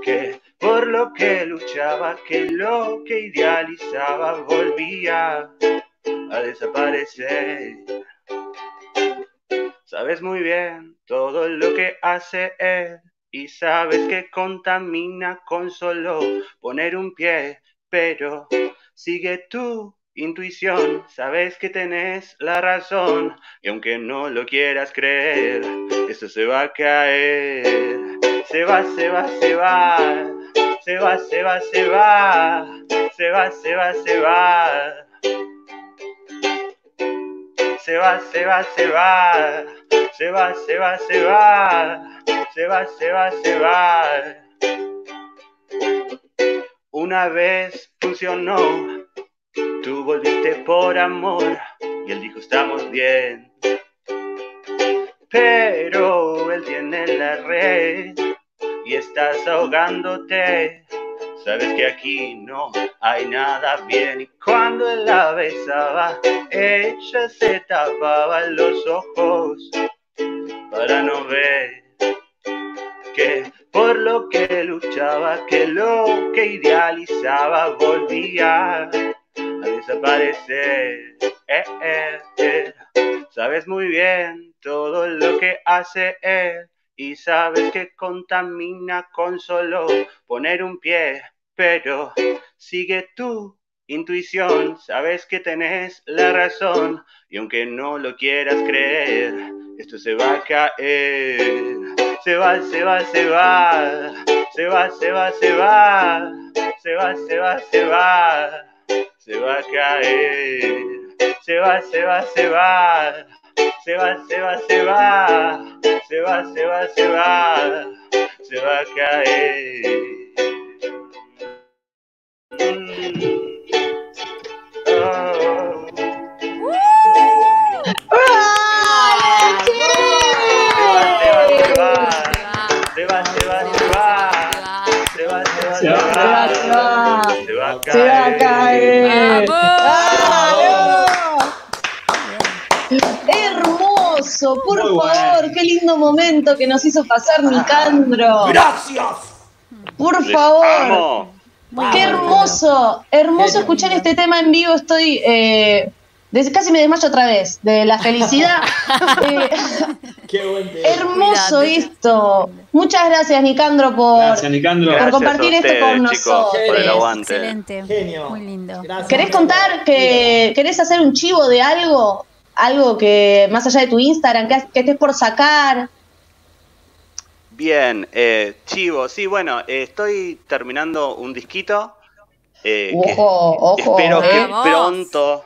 que por lo que luchaba, que lo que idealizaba volvía a desaparecer. Sabes muy bien todo lo que hace él y sabes que contamina con solo poner un pie, pero sigue tu intuición, sabes que tenés la razón y aunque no lo quieras creer, esto se va a caer. Se va, se va, se va, se va, se va, se va, se va, se va, se va. Se va, se va, se va, se va, se va, se va, se va, se va, se va. Una vez funcionó, tú volviste por amor y él dijo estamos bien. Pero él tiene la red y estás ahogándote. Sabes que aquí no hay nada bien y cuando él la besaba, ella se tapaba los ojos para no ver que por lo que luchaba, que lo que idealizaba volvía a desaparecer. Eh, eh, eh. Sabes muy bien todo lo que hace él y sabes que contamina con solo poner un pie, pero sigue tu intuición, sabes que tenés la razón y aunque no lo quieras creer, esto se va a caer. Se va, se va, se va, se va, se va, se va, se va, se va, se va, se va a caer. Se va, se va, se va, se va, se va, se va, se va, se va, se va, se va a caer. Va, se va a Se va a caer. ¡Vamos! Hermoso, por Muy favor, bueno. qué lindo momento que nos hizo pasar Nicandro. ¡Gracias! Por Les favor. amo. Qué hermoso, hermoso escuchar este tema en vivo. Estoy eh, casi me desmayo otra vez de la felicidad. Eh, ¡Qué buen hermoso esto. Muchas gracias, Nicandro, por. Gracias, Nicandro. Por Gracias compartir a esto con chicos, nosotros. por el aguante. Excelente. Genio. Muy lindo. Gracias. ¿Querés contar que querés hacer un chivo de algo? Algo que más allá de tu Instagram, que, que estés por sacar. Bien, eh, Chivo, sí, bueno, eh, estoy terminando un disquito. eh, que Ojo, ojo. espero que pronto.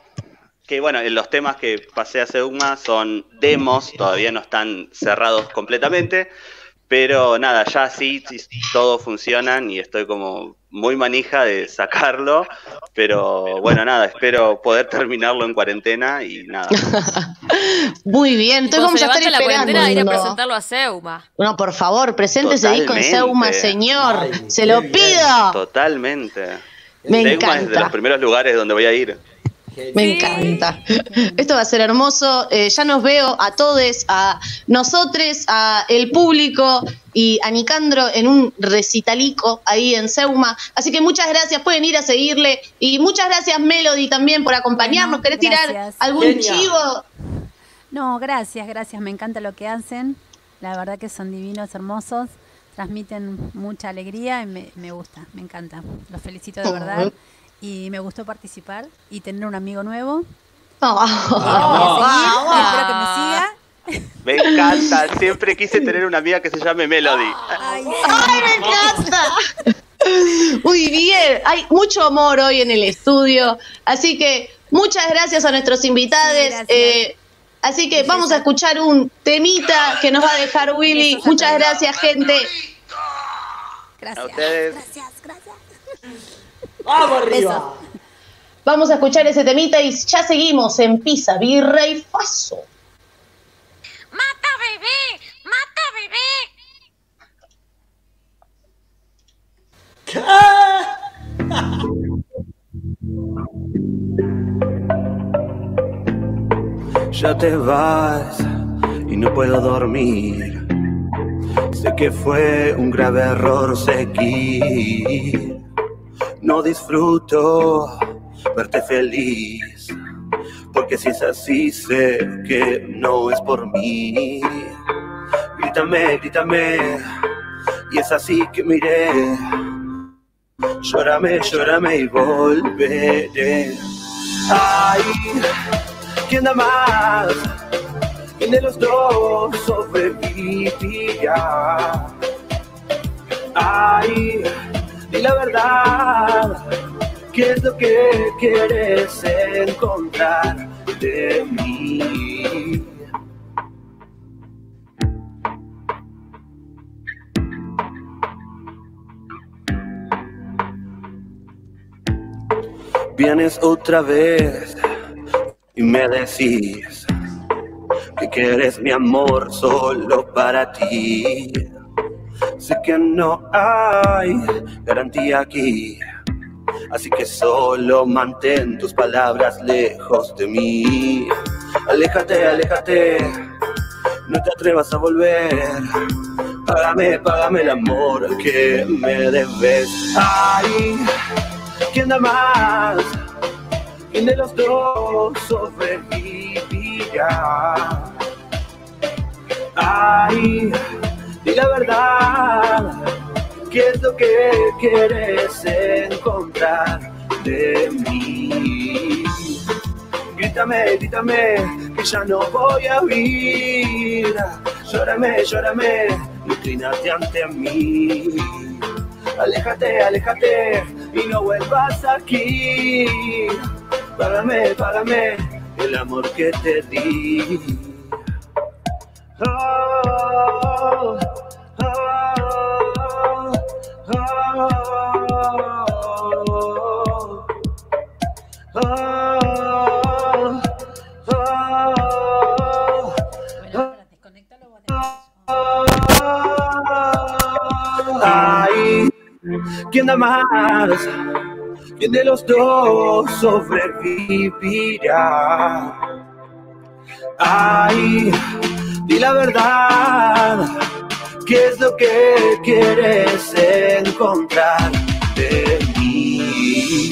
Que bueno, los temas que pasé a Seuma son demos, todavía no están cerrados completamente. Pero nada, ya sí, sí, todo funcionan y estoy como muy manija de sacarlo. Pero bueno, nada, espero poder terminarlo en cuarentena y nada. Muy bien, Y entonces cuando vamos a se estar la cuarentena, ir a esperando. presentarlo a Seuma. No, por favor, presente ese disco en. Seuma, señor. Ay, Se lo bien. pido. Totalmente. Me Seuma es de los primeros lugares donde voy a ir. Me encanta. Esto va a ser hermoso. Eh, ya nos veo a todos, a nosotros, a el público y a Nicandro en un recitalico ahí en Seuma. Así que muchas gracias, pueden ir a seguirle. Y muchas gracias, Melody, también por acompañarnos. Bueno, ¿Querés tirar algún chivo? No, gracias, gracias. Me encanta lo que hacen. La verdad que son divinos, hermosos. Transmiten mucha alegría y me, me gusta, me encanta. Los felicito de verdad. Y me gustó participar y tener un amigo nuevo. Oh. Y espero que me siga. Me encanta. Siempre quise tener una amiga que se llame Melody. Ay, ¡Ay, me encanta! Muy bien, hay mucho amor hoy en el estudio, así que muchas gracias a nuestros invitados. Sí, eh, así que vamos a escuchar un temita que nos va a dejar Willy. Muchas gracias, gente. gracias. A ustedes. Gracias, gracias. ¡Vamos arriba! Vamos a escuchar ese temita y ya seguimos en Pisa, Virrey Faso. ¡Mata bebé! ¡Mata bebé! Ya te vas y no puedo dormir. Sé que fue un grave error seguir. No disfruto verte feliz. Porque si es así, sé que no es por mí. Grítame, grítame. Y es así que miré. Llórame, llórame y volveré. Ay, ¿quién da más? ¿Quién de los dos sobrevivirá? Ay, di la verdad, ¿qué es lo que quieres encontrar de mí? Vienes otra vez y me decís que quieres mi amor solo para ti. Sé que no hay garantía aquí, así que solo mantén tus palabras lejos de mí. Aléjate, aléjate, no te atrevas a volver. Págame, págame el amor que me debes. Ay, ¿quién da más? ¿Quién de los dos sobrevivirá? Ay, la verdad, ¿qué es lo que quieres encontrar de mí? Grítame, grítame, que ya no voy a huir. Llórame, llórame, inclínate ante mí. Aléjate, aléjate y no vuelvas aquí. Págame, págame el amor que te di. ¿Quién da más? ¿Quién de los dos sobrevivirá? Ay, di la verdad, ¿qué es lo que quieres encontrar de mí?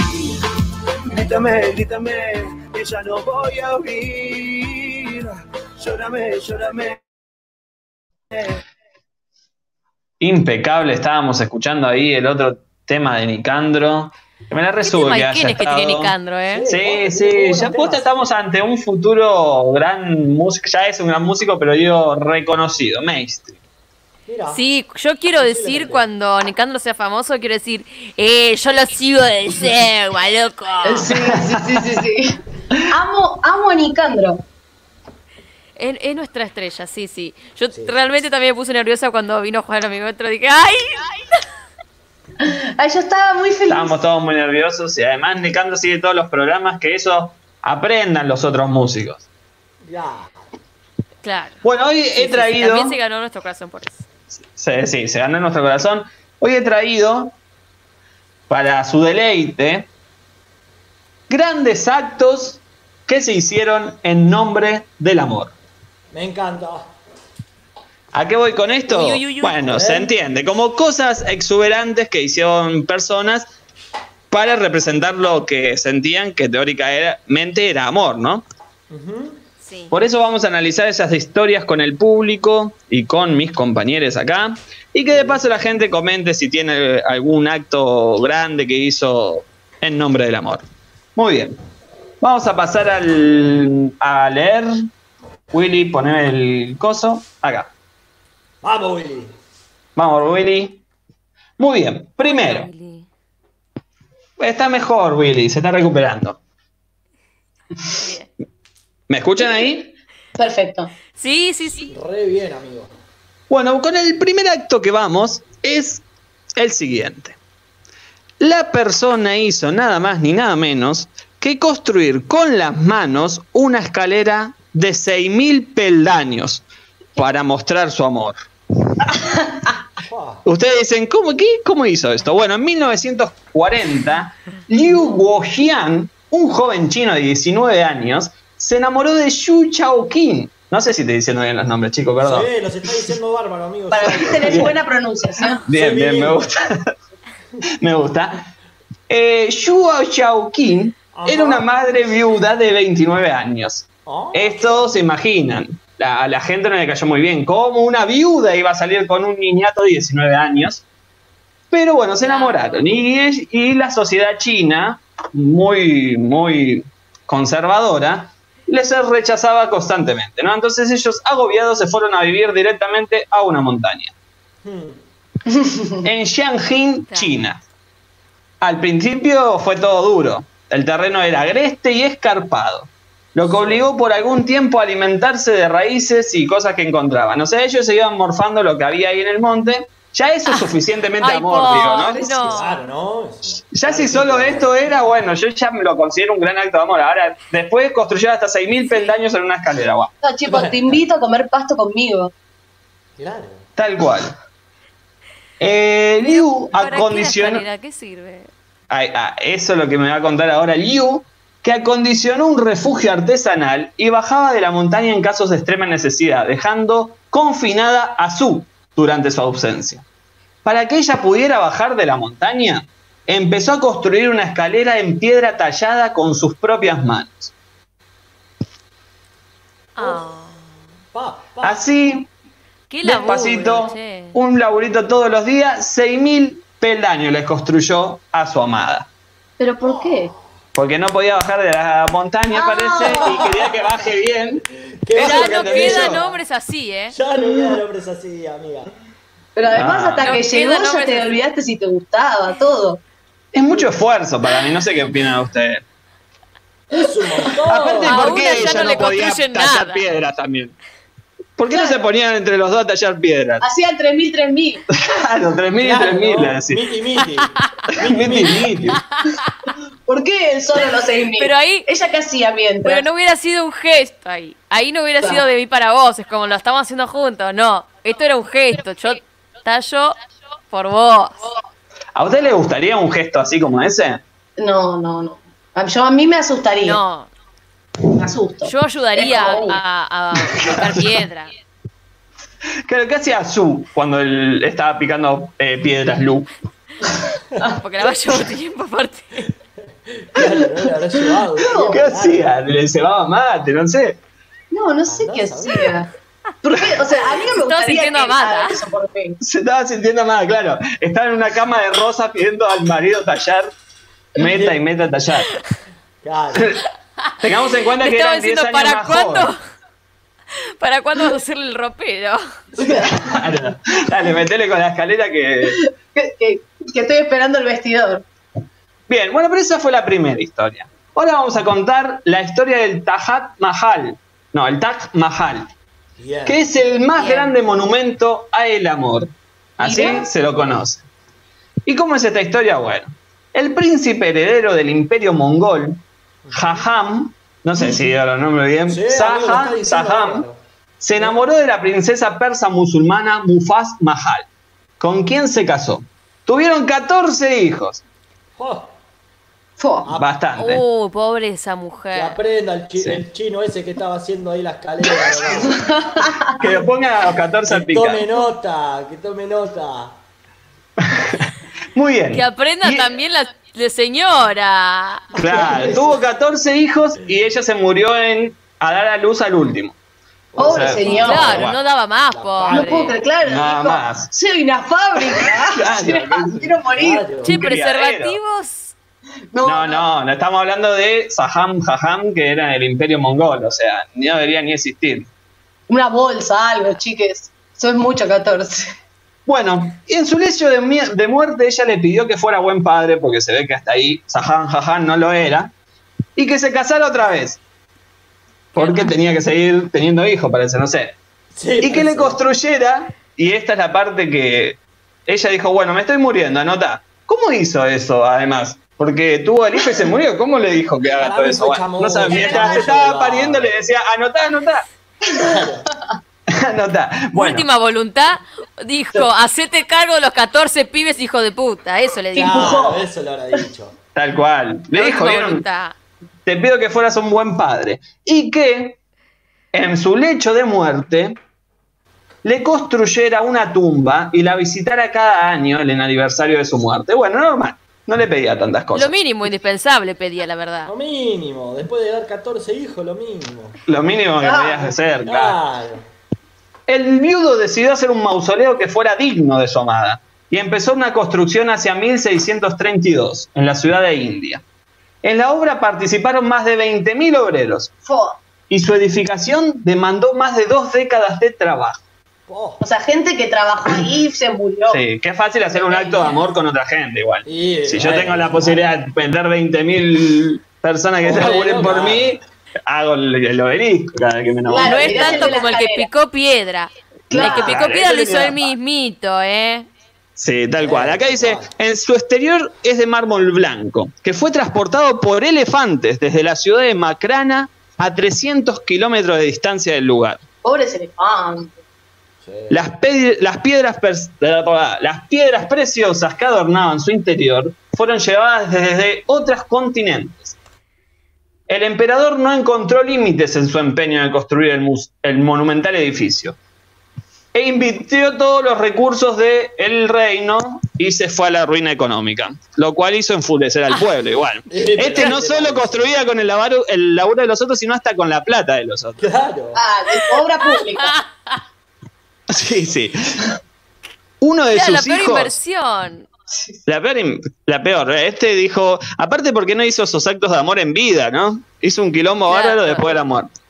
Grítame, grítame, que ya no voy a oír. Llórame, llórame. Impecable, estábamos escuchando ahí el otro tema de Nicandro. Que me la ¿Qué resubo que haya que tiene. Nicandro, eh? Sí, sí, ya posta estamos ante un futuro gran músico, ya es un gran músico, pero digo reconocido, mainstream. Mira. Sí, yo quiero decir cuando Nicandro sea famoso, quiero decir, eh, yo lo sigo de ser, loco. Sí, sí, sí, sí, sí. Amo, amo a Nicandro. Es, es nuestra estrella, sí, sí. Yo Sí. realmente también me puse nerviosa cuando vino a jugar a mi metro. Dije, ¡ay! Ay, yo estaba muy feliz. Estábamos todos muy nerviosos y además Nicandro sigue todos los programas que eso aprendan los otros músicos. Ya. Claro. Bueno, hoy Sí, he sí, traído. También se ganó nuestro corazón por eso. Sí, sí, se ganó nuestro corazón. Hoy he traído, para su deleite, grandes actos que se hicieron en nombre del amor. Me encanta. ¿A qué voy con esto? Uy, uy, uy, uy. Bueno, se entiende, como cosas exuberantes que hicieron personas para representar lo que sentían que teóricamente era amor, ¿no? Sí. Por eso vamos a analizar esas historias con el público y con mis compañeros acá. Y que de paso la gente comente si tiene algún acto grande que hizo en nombre del amor. Muy bien. Vamos a pasar al, a leer. Willy, poneme el coso. Acá. Vamos, Willy. Vamos, Willy. Muy bien. Primero. Willy. Está mejor, Willy. Se está recuperando. Bien. ¿Me escuchan ahí? Perfecto. Sí, sí, sí. Re bien, amigo. Bueno, con el primer acto que vamos es el siguiente. La persona hizo nada más ni nada menos que construir con las manos una escalera de 6.000 peldaños para mostrar su amor. Ustedes dicen, ¿cómo, qué? ¿cómo hizo esto? Bueno, en 1940, Liu Guoxian, un joven chino de 19 años, se enamoró de Xu Chaoqing. No sé si te diciendo bien los nombres, chicos, perdón. Sí, los está diciendo bárbaro, amigo. Para Sí. mí tenés buena pronunciación. Bien, bien, me gusta. me gusta. Eh, Xu Ajá. era una madre viuda de 29 años. Oh. Esto se imaginan. La- A la gente no le cayó muy bien. ¿Cómo una viuda iba a salir con un niñato de 19 años? Pero bueno, se enamoraron. Y, la sociedad china, muy, muy conservadora, les rechazaba constantemente. ¿no? Entonces ellos, agobiados, se fueron a vivir directamente a una montaña Hmm. en Xianjin. China. Al principio fue todo duro. El terreno era agreste y escarpado, lo que obligó por algún tiempo a alimentarse de raíces y cosas que encontraban. O sea, ellos se iban morfando lo que había ahí en el monte. Ya eso es suficientemente Ay, amor, digo, ¿no? no. Claro, ¿no? Ya si solo esto era, bueno, yo ya me lo considero un gran acto de amor. Ahora, después construyeron hasta 6.000 peldaños en una escalera, guau. No, chicos, te invito a comer pasto conmigo. Claro. Tal cual. Eh, Liu ¿Para qué acondicionó... escalera? ¿Qué sirve? Ay, ah, eso es lo que me va a contar ahora Liu, que acondicionó un refugio artesanal y bajaba de la montaña en casos de extrema necesidad, dejando confinada a Su durante su ausencia. Para que ella pudiera bajar de la montaña, empezó a construir una escalera en piedra tallada con sus propias manos. Ah. Así, qué laburo, despacito, che. un laburito todos los días, 6.000 peldaños les construyó a su amada. ¿Pero por qué? Porque no podía bajar de la montaña, parece, y quería que baje bien. ¿Qué Eso es Ya no quedan hombres así, ¿eh? Ya no quedan hombres así, amiga. Pero además Ah. hasta No que llegó ya te olvidaste si te gustaba, todo. Es mucho esfuerzo para mí, no sé qué opinan ustedes. Es un montón. Aparte, ¿por qué ya ella no no, le podía tallar nada. piedras también? ¿Por qué no se ponían entre los dos a tallar piedras? Hacían 3.000, 3.000. Claro, 3.000 y Claro, 3.000, ¿no? Miti, miti. Miti, miti. ¿Por qué él solo los 6.000? Pero ahí- ¿Ella qué hacía mientras? Pero no hubiera sido un gesto ahí. Ahí no hubiera Claro. sido de mí para vos, es como lo estamos haciendo juntos. No, esto era un gesto. Yo tallo por vos. ¿A usted le gustaría un gesto así como ese? No, no, no. A- Yo a mí me asustaría. No, Me asusto. yo ayudaría a, a picar piedra. Claro, ¿qué hacía Su cuando él estaba picando eh, piedras, Lu? Porque la va a llevar tiempo aparte. Claro, no. ¿Qué hacía? ¿Le cebaba mate? No sé. No, no sé qué hacía. ¿Por qué? O sea, a mí no me gustaría sintiendo que amada. haga eso por mí. Se estaba sintiendo mal, claro. Estaba en una cama de rosas pidiendo al marido tallar. Meta y meta tallar. Claro. Tengamos en cuenta Le que estaba eran 10 diciendo, años ¿para más cuándo? joven. ¿Para cuándo vas a hacerle el ropero? Claro. Dale, metele con la escalera que. Que, que- que estoy esperando el vestidor. Bien, bueno, pero esa fue la primera historia. Ahora vamos a contar la historia del Tajat Mahal. No, el Taj Mahal, Bien. que es el más Bien. grande monumento a el amor. Así Mira. se lo conoce. ¿Y cómo es esta historia? Bueno, el príncipe heredero del imperio mongol, Jajam, no sé si digo los nombres bien, Sí, Saha, Saham, se enamoró de la princesa persa musulmana Mufaz Mahal, con quien se casó. Tuvieron 14 hijos, Oh, Ah, bastante. Uy, pobre esa que mujer. aprenda el, chi- Sí. el chino ese que estaba haciendo ahí la escalera. ¿no? Que lo pongan a los 14 al que tome nota, que tome nota. Muy bien. Que aprenda Y- también la, la señora. Claro, tuvo 14 hijos y ella se murió en a dar a luz al último. O Pobre sea, señor. Claro, bueno. no daba más, No puedo creer, pobre. claro. Nada dijo, más. Soy una fábrica. Claro. Quiero morir. Claro. Che, preservativos. No, no, no estamos hablando de Saham Jajam, que era el imperio mongol, o sea, no debería ni existir. Una bolsa, algo, chiques. Es mucho 14. Bueno, y en su lecho de, muerte ella le pidió que fuera buen padre, porque se ve que hasta ahí Saham Jajam no lo era, y que se casara otra vez. Porque tenía que seguir teniendo hijos, parece, no sé. Sí, y que le construyera, y esta es la parte que ella dijo, bueno, me estoy muriendo, anota. ¿Cómo hizo eso, además? Porque tuvo el hijo y se murió. ¿Cómo le dijo que haga Para todo eso? Bueno, no sabía, mientras estaba pariendo le decía, anotá, anotá. anotá. Bueno, Última voluntad, dijo, hacete cargo de los 14 pibes, hijo de puta. Eso le dijo. Claro, eso lo habrá dicho. tal cual. Le dijo, última "¿Vieron? voluntad. te pido que fueras un buen padre. Y que en su lecho de muerte le construyera una tumba y la visitara cada año en el aniversario de su muerte. Bueno, normal, no le pedía tantas cosas. Lo mínimo indispensable pedía, la verdad. Lo mínimo, después de dar 14 hijos, lo mínimo. Lo mínimo que Ah, podías hacer, claro. Claro. El viudo decidió hacer un mausoleo que fuera digno de su amada y empezó una construcción hacia 1632 en la ciudad de India. En la obra participaron más de 20.000 obreros y su edificación demandó más de dos décadas de trabajo. Oh, O sea, gente que trabajó ahí se murió. Sí, qué fácil hacer un acto de amor con otra gente igual. Si yo tengo la posibilidad de vender 20.000 personas que laburen por mí, hago el, el obelisco cada vez que me enamoro. Claro, no es tanto como el que picó piedra. Claro. el que picó Claro, piedra lo hizo él mismito, ¿eh? Sí, tal cual. Acá dice, en su exterior es de mármol blanco, que fue transportado por elefantes desde la ciudad de Macrana a 300 kilómetros de distancia del lugar. Pobres elefantes. Las, las piedras las piedras preciosas que adornaban su interior fueron llevadas desde otros continentes. El emperador no encontró límites en su empeño de construir el, el monumental edificio e invirtió todos los recursos del reino y se fue a la ruina económica, lo cual hizo enfurecer al pueblo igual. Este no solo construía con el labaro- el laburo de los otros, sino hasta con la plata de los otros. Claro. Ah, de obra pública. Sí, sí. Uno de Era la sus peor hijos. inversión. La peor, la peor. Este dijo, aparte porque no hizo esos actos de amor en vida, ¿no? Hizo un quilombo Claro. bárbaro después de la muerte.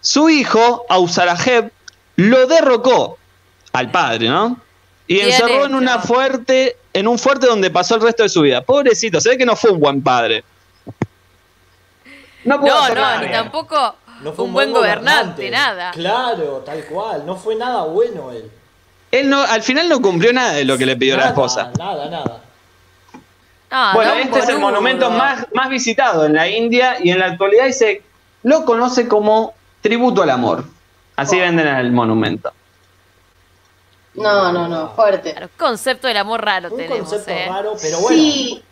Su hijo, Ausarajeb, lo derrocó al padre, ¿no? Y encerró en una fuerte, en un fuerte donde pasó el resto de su vida. Pobrecito, se ve que no fue un buen padre. No pudo No, no, ni tampoco No un, buen gobernante, nada. Claro, tal cual. No fue nada bueno él. Él no, al final no cumplió nada de lo que le pidió la esposa. Nada, nada. Ah, Bueno, no, este es el monumento más, más visitado en la India y en la actualidad se lo conoce como tributo al amor. Así Oh. venden el monumento. No, no, no, fuerte. Claro, concepto del amor raro Un tenemos, concepto ¿eh? raro, pero bueno. Sí,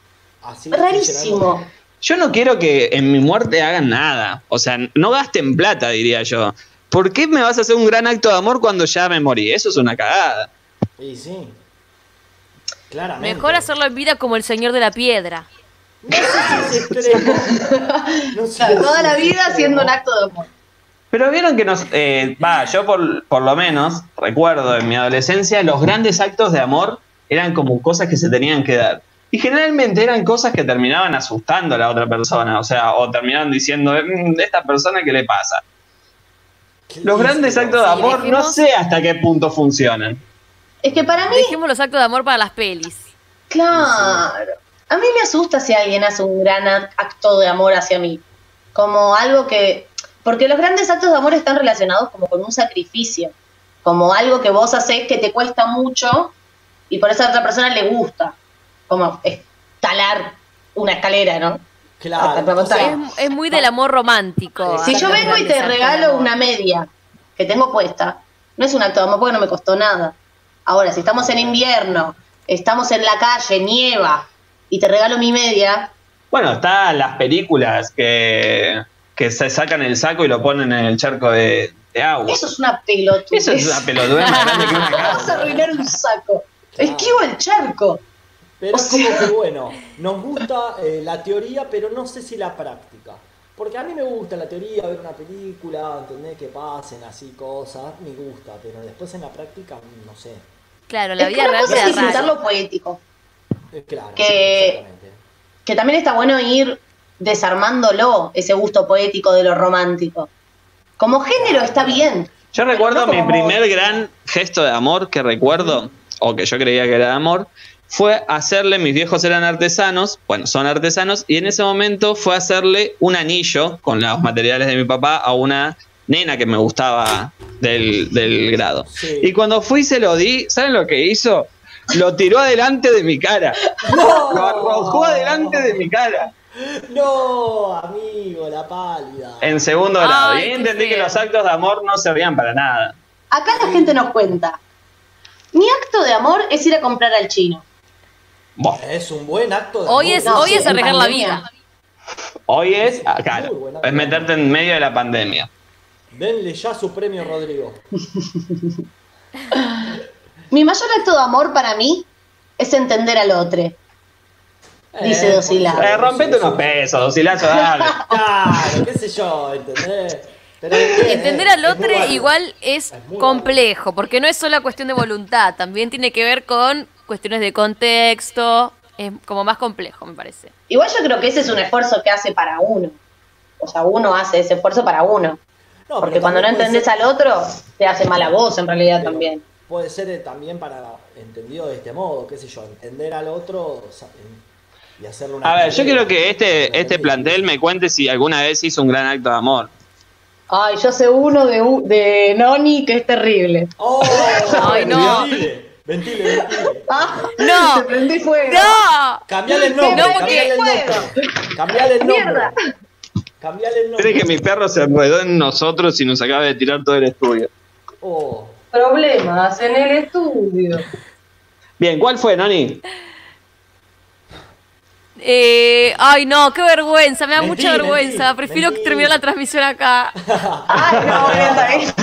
así rarísimo. Yo no quiero que en mi muerte hagan nada. O sea, no gasten plata, diría yo. ¿Por qué me vas a hacer un gran acto de amor cuando ya me morí? Eso es una cagada. Y sí. Claramente. Mejor hacerlo en vida como el señor de la piedra. No sé si es extremo. No O sé sea, si toda la vida haciendo un acto de amor. Pero vieron que nos. eh, Va, yo por, por lo menos recuerdo en mi adolescencia los grandes actos de amor eran como cosas que se tenían que dar. Y generalmente eran cosas que terminaban asustando a la otra persona. O sea, o terminaban diciendo, "Mm, ¿esta persona qué le pasa? Los grandes actos de Sí, amor no sé hasta qué punto funcionan. Es que para mí, Dejemos los actos de amor para las pelis. claro, a mí me asusta si alguien hace un gran ac- acto de amor hacia mí. Como algo que... Porque los grandes actos de amor están relacionados como con un sacrificio. Como algo que vos haces que te cuesta mucho y por eso a otra persona le gusta. Como escalar una escalera, ¿no? Claro. o sea, Es, es muy del amor romántico. Si yo vengo y te regalo una media que tengo puesta, no es un acto de amor porque no me costó nada. Ahora, si estamos en invierno, estamos en la calle, nieva, y te regalo mi media, Bueno, están las películas que, que se sacan el saco y lo ponen en el charco de, de agua. eso es una pelotudez. Eso es una pelotudez más grande que una ¿Cómo vas a arruinar un saco? Esquivo el charco. Pero O es como que bueno, nos gusta eh, la teoría, pero no sé si la práctica. Porque a mí me gusta la teoría, ver una película, entender que pasen así cosas, me gusta, pero después en la práctica no sé. Claro, la Es vida real cosa es disfrutar lo poético, Eh, claro, Que- exactamente. que también está bueno ir desarmándolo, ese gusto poético de lo romántico. Como género está bien. Yo recuerdo no mi primer gran gesto de amor que recuerdo, o que yo creía que era de amor, fue hacerle, mis viejos eran artesanos, bueno, son artesanos, y en ese momento fue hacerle un anillo con los materiales de mi papá a una nena que me gustaba del, del grado. Sí. Y cuando fui y se lo di, ¿saben lo que hizo? Lo tiró adelante de mi cara. ¡No! Lo arrojó adelante de mi cara. No, amigo, la pálida. En segundo grado. Ay, y entendí que los actos de amor no servían para nada. Acá la gente nos cuenta. Mi acto de amor es ir a comprar al chino. Es un buen acto de Hoy amor. es, No, hoy sí, es arriesgar la vida. Hoy es, claro, es meterte en medio de la pandemia. Denle ya su premio, Rodrigo. Mi mayor acto de amor para mí es entender al otro. Dice Eh, Dosilar. Eh, rompete unos pesos, dosilazo, dale. Claro, qué sé yo, ¿entendés? Entender eh, al otro igual es Es complejo, porque no es solo cuestión de voluntad, también tiene que ver con cuestiones de contexto, es como más complejo, me parece. Igual yo creo que ese es un esfuerzo que hace para uno. O sea, uno hace ese esfuerzo para uno. No, Porque cuando no entendés ser- al otro, te hace mal a vos en realidad pero también. Puede ser eh, también para entendido de este modo, qué sé yo, entender al otro o sea, en- y hacerle una. A ver, yo quiero que este, este plantel me cuente si alguna vez hizo un gran acto de amor. Ay, yo sé uno de, de Noni que es terrible. ¡Oh! Ay, no. Ventile, ventile, ventile. Ah, No. Te prendí fuego. ¡No! Cambiale el nombre, No, cambiale el porque- nombre. Cambiale el nombre. Mierda. Cambiale el nombre. ¿Crees que mi perro se enredó en nosotros y nos acaba de tirar todo el estudio? Oh. Problemas en el estudio. Bien, ¿cuál fue, Noni? Eh, ay, no, qué vergüenza, me da Mentí, mucha vergüenza. mentí, Prefiero mentí. terminar la transmisión acá. Ay, no. No, no, Está bien,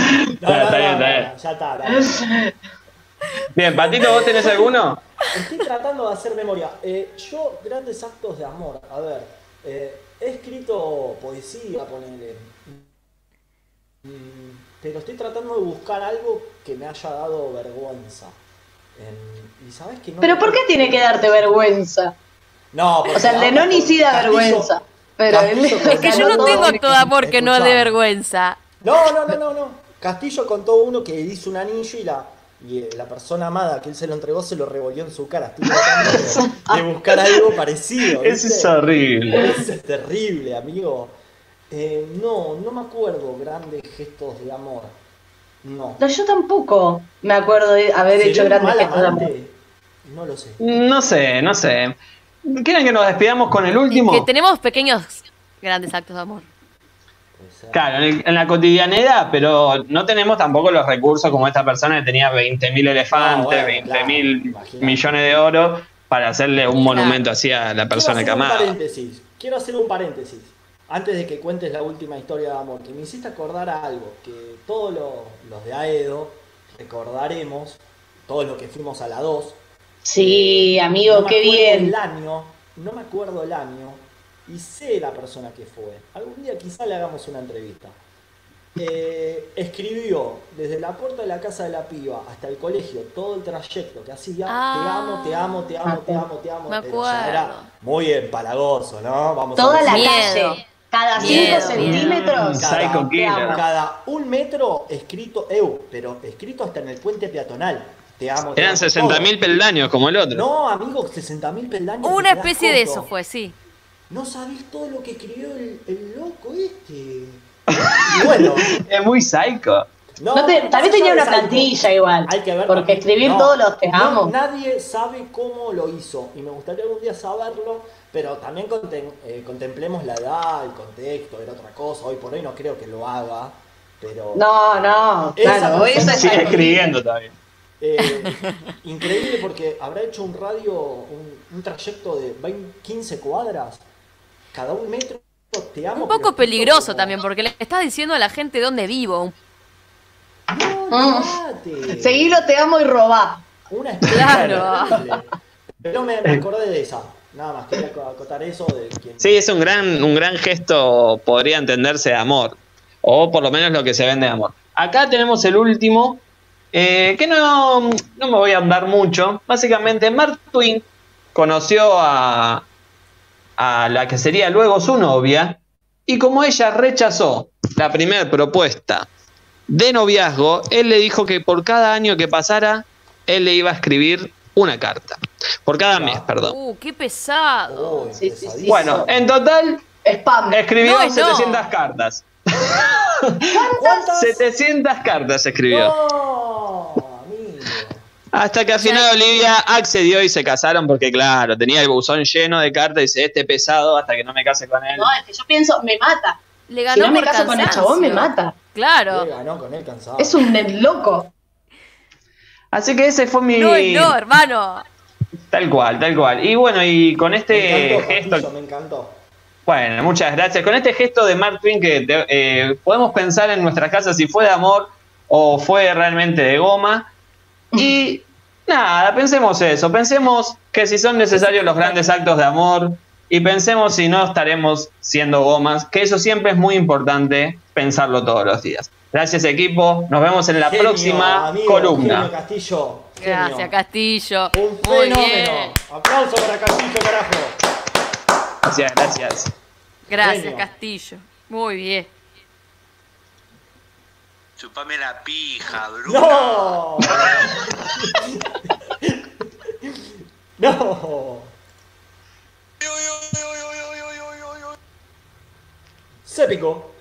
no, está bien. no, ya está. no. Bien, Patito, ¿vos tenés alguno? Estoy tratando de hacer memoria. Eh, yo, grandes actos de amor. A ver, eh, he escrito poesía, ponele. Mm, Pero estoy tratando de buscar algo que me haya dado vergüenza. Em, y sabes que no. Pero ¿por qué tiene que darte vergüenza? No, porque O sea, el de Noni sí da Castillo- vergüenza. Pero Castillo Es que yo no contó- tengo acto de amor que no es de Escuchá. vergüenza. No, no, no, no, no. Castillo contó uno que hizo un anillo y la, y eh, la persona amada que él se lo entregó se lo revolvió en su cara. Estoy tratando de, de buscar algo parecido. Ese ¿viste? es horrible. Ese es terrible, amigo. Eh, no, no me acuerdo grandes gestos de amor. No. No, yo tampoco me acuerdo de haber ¿Seré hecho grandes gestos de amor. No lo sé. No sé, no sé. ¿Quieren que nos despidamos con el último? Que tenemos pequeños grandes actos de amor. Claro, en, el- en la cotidianidad, pero no tenemos tampoco los recursos como esta persona que tenía 20.000 elefantes, bueno, 20.000 claro, imagínate. millones de oro para hacerle un monumento así a la persona que Quiero hacer amaba. un paréntesis. Quiero hacer un paréntesis. Antes de que cuentes la última historia de amor, que me hiciste acordar a algo, que todos lo- los de Aedo recordaremos, todos los que fuimos a la 2. Sí, amigo, no me qué acuerdo bien. El año, no me acuerdo el año, y sé la persona que fue. Algún día quizá le hagamos una entrevista. Eh, escribió desde la puerta de la casa de la piba hasta el colegio todo el trayecto que hacía. Ah. te amo, te amo, te amo, te amo, te amo. Era muy empalagoso, ¿no? Vamos Toda a la calle. Cada 5 Miedo, centímetros. killer. amo. Cada un metro escrito EU, pero escrito hasta en el puente peatonal. Te amo. te Eran amo, 60.000 todo. peldaños como el otro. No, amigo, 60.000 peldaños. Una especie de corto. eso fue, sí. No sabés todo lo que escribió el, el loco este. Y bueno, Es muy psycho. no, No te- también tenía una plantilla igual. Hay que ver Porque también- escribir no, todos los te no, amo. Nadie sabe cómo lo hizo y me gustaría algún día saberlo, pero también contem- eh, contemplemos la edad, el contexto, era otra cosa. Hoy por hoy no creo que lo haga, pero. No, no, Esa claro. persona Eso es Sigue escribiendo también. Eh, increíble porque habrá hecho un radio, un, un trayecto de 20, 15 cuadras, cada un metro. Te amo. Un poco peligroso como- también, porque le estás diciendo a la gente dónde vivo. No, olvidate. Seguilo, te amo y robá. Una Claro. Pero me, me acordé de esa. Nada más, quería aco- acotar eso de quien. Sí, es un gran, un gran gesto, podría entenderse de amor. O por lo menos lo que se vende de amor. Acá tenemos el último, eh, que no, no me voy a andar mucho. Básicamente, Mark Twain conoció a, a la que sería luego su novia, y como ella rechazó la primera propuesta de noviazgo, él le dijo que por cada año que pasara, él le iba a escribir una carta. Por cada mes, perdón. Uh, qué pesado. Oh, Sí, sí, sí. pesadísimo. Bueno, en total Spam. escribió No, y no. 700 cartas. ¿Cuántas? 700 cartas escribió. No. Hasta que al final Olivia accedió y se casaron porque, claro, tenía el buzón lleno de cartas y dice, este pesado hasta que no me case con él. No, es que yo pienso, me mata. Le Si ganó no me caso con el chabón, me mata. Claro. Le ganó con él cansado. Es un net loco. Así que ese fue mi... No, no, hermano. Tal cual, tal cual. Y bueno, y con me este encantó, gesto... Me encantó. Bueno, muchas gracias. Con este gesto de Mark Twain que te- eh, podemos pensar en nuestras casas si fue de amor o fue realmente de goma. Y nada, pensemos eso. Pensemos que si son necesarios los grandes actos de amor y pensemos si no estaremos siendo gomas, que eso siempre es muy importante pensarlo todos los días. Gracias equipo, nos vemos en la Genio, próxima amigo, columna. genio Castillo. genio. Gracias, Castillo. Un Muy fenómeno. bien. Aplauso para Castillo, carajo. Gracias, gracias. Gracias, Genio. Castillo. Muy bien. Chupame la pija, Bruno. ¡No! ¡No! Se picó.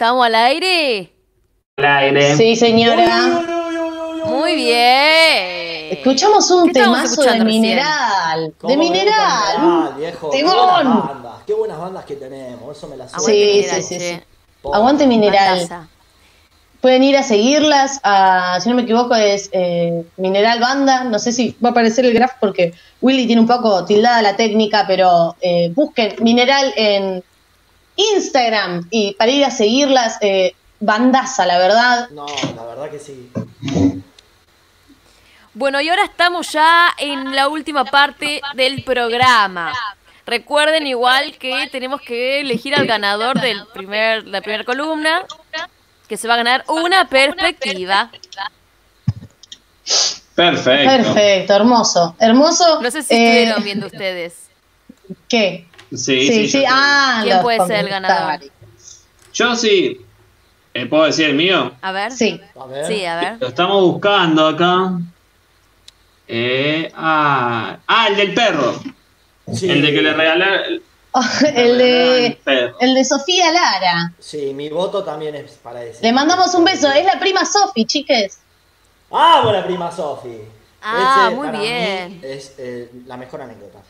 ¿Estamos al aire? Al aire. Sí, señora. Muy bien. Escuchamos un ¿Qué estábamos temazo de mineral. ¿Cómo De mineral. Mineral, viejo. Qué Temón. buenas bandas, qué buenas bandas que tenemos, eso me las Sí, Mineral, sí, sí, sí. Aguante mineral. Bandaza. Pueden ir a seguirlas. a- si no me equivoco, es eh, Mineral Banda. No sé si va a aparecer el graph porque Willy tiene un poco tildada la técnica, pero eh, busquen Mineral en Instagram y para ir a seguirlas. Eh, bandaza, la verdad. No, la verdad que sí. Bueno, y ahora estamos ya en la última parte del programa. Recuerden igual que tenemos que elegir al ganador del primer, la primera columna, que se va a ganar una perspectiva. Perfecto. Perfecto, hermoso. Hermoso. No sé si eh, estuvieron viendo ustedes. ¿Qué? Sí, Sí, sí. sí. Ah, ¿Quién puede ser el ganador? Yo sí. Eh, ¿Puedo decir el mío? A ver. Sí. A ver. Sí, a ver. Lo estamos buscando acá. Eh, ah, ah, el del perro. Sí. El de que le regalaron. el de. El de Sofía Lara. Sí, mi voto también es para ese. Le mandamos un beso. Es la prima Sofi, chiques. ¡Amo la prima Sofi! Ah, Ese, muy bien. es eh, la mejor anécdota.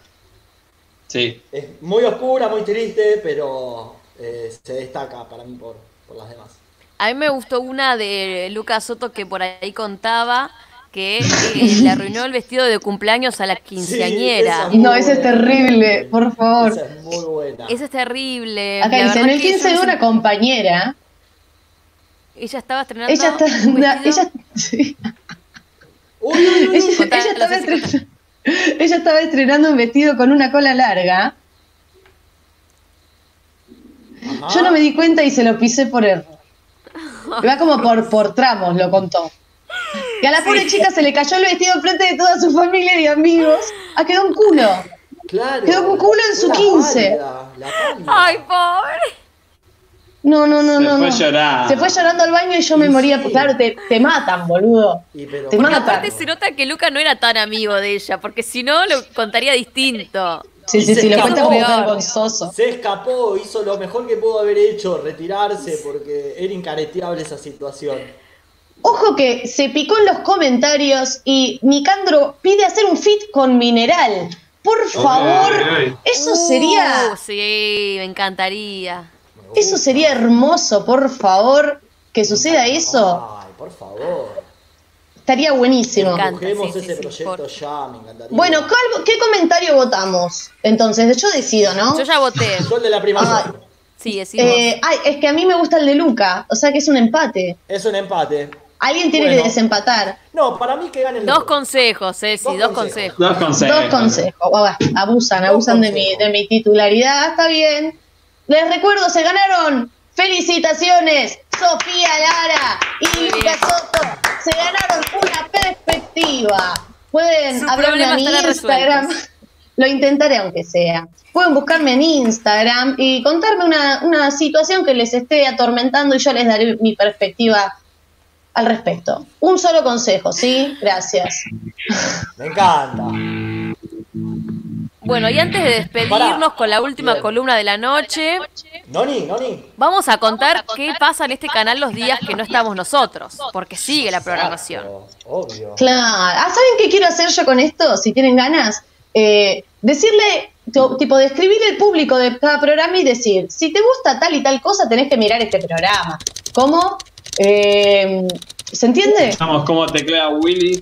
Sí. Es muy oscura, muy triste, pero eh, se destaca para mí por, por las demás. A mí me gustó una de Lucas Soto que por ahí contaba que eh, le arruinó el vestido de cumpleaños a la quinceañera. esa- No, ese es terrible, por favor. Esa es muy buena. Eso es terrible. Acá dicen, verdad el que 15 yo de una compañera. Ella estaba estrenando. Ella está. un vestido- Ella, sí. Uy, uy, uy, Ella- Contá, ella lo estaba sé si estren- ella estaba estrenando un vestido con una cola larga. Ajá. Yo no me di cuenta y se lo pisé por error. Va como por, por tramos, lo contó. Y a la pobre chica se le cayó el vestido enfrente de toda su familia y amigos. Ah, quedó un culo. Claro. Quedó con culo en su La 15. pálida, la pálida. Ay, pobre. No, no, no, Se no. fue no. llorando. Se fue llorando al baño y yo me moría. sí. Claro, te, te matan, boludo. Y pero- Te matan. aparte se nota que Luca no era tan amigo de ella, porque si no lo contaría distinto. Sí, sí, se sí, lo cuenta como Peor. vergonzoso. Se escapó, hizo lo mejor que pudo haber hecho, retirarse, porque era incareteable esa situación. Ojo que se picó en los comentarios y Nicandro pide hacer un fit con Mineral. Por favor, eso Uh, sería, sí, me encantaría. Eso sería hermoso, por favor, que suceda eso. Ay, por favor. Estaría buenísimo. Me encanta. Busquemos sí, sí, ese sí, proyecto por- ya, me encantaría. Bueno, ¿cuál- ¿qué comentario votamos? Entonces, yo decido, ¿no? Yo ya voté. Yo el de la prima Ah. Sí, decimos. Eh, ay, es que a mí me gusta el de Luca, o sea que es un empate. Es un empate. Alguien tiene Bueno. que desempatar. No, para mí que ganen Dos consejos, Ceci, dos consejos. Dos consejos. Dos consejos. Oh, va, abusan, Dos abusan de mi, consejos. de mi titularidad. Está bien. Les recuerdo, se ganaron. Felicitaciones, Sofía Lara y Lucas Soto. Se ganaron una perspectiva. Pueden Sus hablarme a mi Instagram. resueltos. Lo intentaré aunque sea. Pueden buscarme en Instagram y contarme una, una situación que les esté atormentando y yo les daré mi perspectiva al respecto. Un solo consejo, ¿sí? Gracias. Me encanta. Bueno, y antes de despedirnos Pará. con la última Bien. columna de la noche, Noni, Noni. vamos a contar qué pasa en este canal los días que no estamos nosotros, porque sigue la programación. Obvio. Claro. Ah, ¿Saben qué quiero hacer yo con esto? Si tienen ganas, Eh, decirle, tipo, describir el público de cada programa y decir, si te gusta tal y tal cosa, tenés que mirar este programa. ¿Cómo? Eh, ¿Se entiende? Vamos, cómo teclea Willy.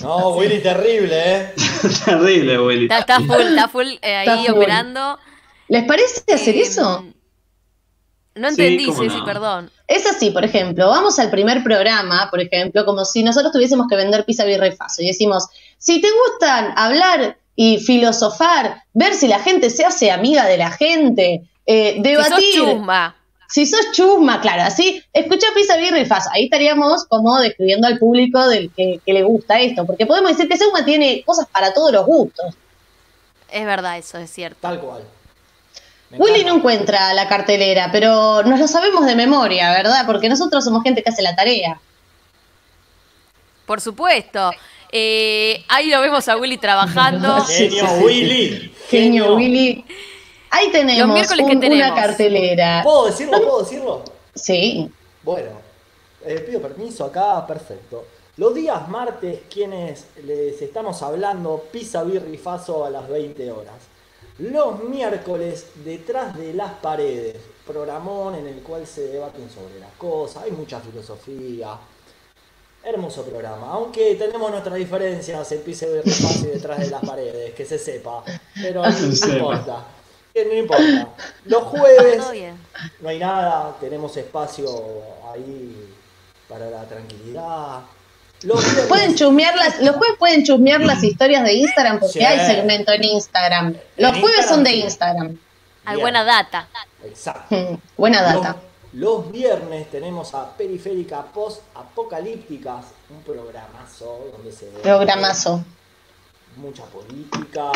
No, Willy, terrible, ¿eh? Terrible, Willy. Está, está full, está full eh, ahí Está full. operando. ¿Les parece hacer Eh, eso? No Sí, entendí, cómo Ceci, no. perdón. Es así, por ejemplo, vamos al primer programa, por ejemplo, como si nosotros tuviésemos que vender pizza, birra y faso, y decimos, si te gustan hablar y filosofar, ver si la gente se hace amiga de la gente, eh, Si sos debatir, chusma. Si sos chusma, claro, así, escucha pizza, birra y faso, ahí estaríamos como describiendo al público del que, que le gusta esto, porque podemos decir que Seuma tiene cosas para todos los gustos. Es verdad, eso es cierto. Tal cual. Willy no encuentra la cartelera, pero nos lo sabemos de memoria, ¿verdad? Porque nosotros somos gente que hace la tarea. Por supuesto. Eh, ahí lo vemos a Willy trabajando. Genio Willy. Genio Willy. Ahí tenemos Los miércoles que un- una tenemos. cartelera. ¿Puedo decirlo? ¿Puedo decirlo? Sí. Bueno, eh, pido permiso acá, perfecto. Los días martes, quienes les estamos hablando, pizza, birra y faso a las 20 horas. Los miércoles, detrás de las paredes, programón en el cual se debaten sobre las cosas, hay mucha filosofía. Hermoso programa, aunque tenemos nuestras diferencias en pizza, birra y detrás de las paredes, que se sepa. Pero no Se sepa. importa. No importa. Los jueves no hay nada, tenemos espacio ahí para la tranquilidad. Los viernes- Pueden chusmear las, los jueves pueden chusmear las historias de Instagram porque Sí. hay segmento en Instagram. Los En jueves son de Instagram. Hay buena data. Exacto. Mm, Buena data. Los, los viernes tenemos a Periférica Post Apocalípticas, un programazo donde se ve Programazo. Mucha política,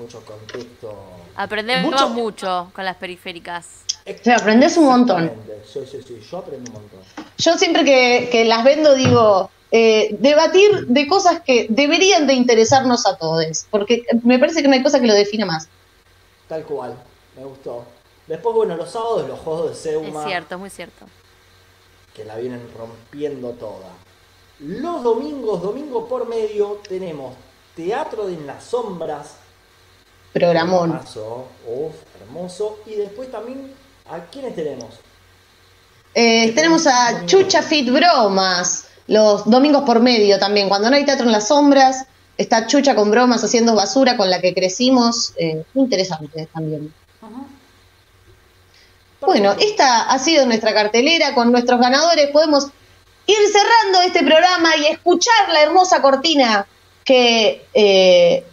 mucho contexto. Aprendemos Mucho- mucho con las periféricas. Sí, aprendés un montón. Sí, sí, sí, yo aprendí un montón. Yo siempre que, que las vendo digo, eh, debatir de cosas que deberían de interesarnos a todos, porque me parece que no hay cosa que lo defina más. Tal cual, me gustó. Después, bueno, los sábados los juegos de Es Seuma. cierto, es muy cierto. que la vienen rompiendo toda. Los domingos, domingo por medio, tenemos Teatro de en las Sombras. Programón. Hermoso, uf, hermoso. Y después también, ¿a quiénes tenemos? Eh, tenemos a Chucha Fit Bromas, los domingos por medio también. Cuando no hay teatro en las sombras, está Chucha con bromas haciendo basura con la que crecimos. Eh, interesante también. Bueno, esta ha sido nuestra cartelera con nuestros ganadores. Podemos ir cerrando este programa y escuchar la hermosa cortina que eh,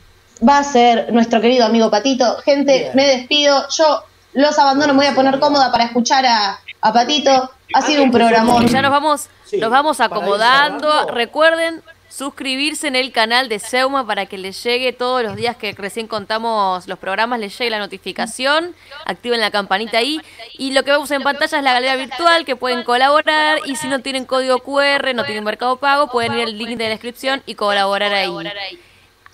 va a ser nuestro querido amigo Patito. Gente, Bien. me despido. Yo los abandono, me voy a poner cómoda para escuchar a, a Patito. Ha sido un programón. Ya nos vamos, Sí, nos vamos acomodando. Recuerden suscribirse en el canal de Seuma para que les llegue todos los días que recién contamos los programas, les llegue la notificación, activen la campanita ahí. Y lo que vemos en pantalla es la galería virtual que pueden colaborar y si no tienen código QR, no tienen mercado pago, pueden ir al link de la descripción y colaborar ahí.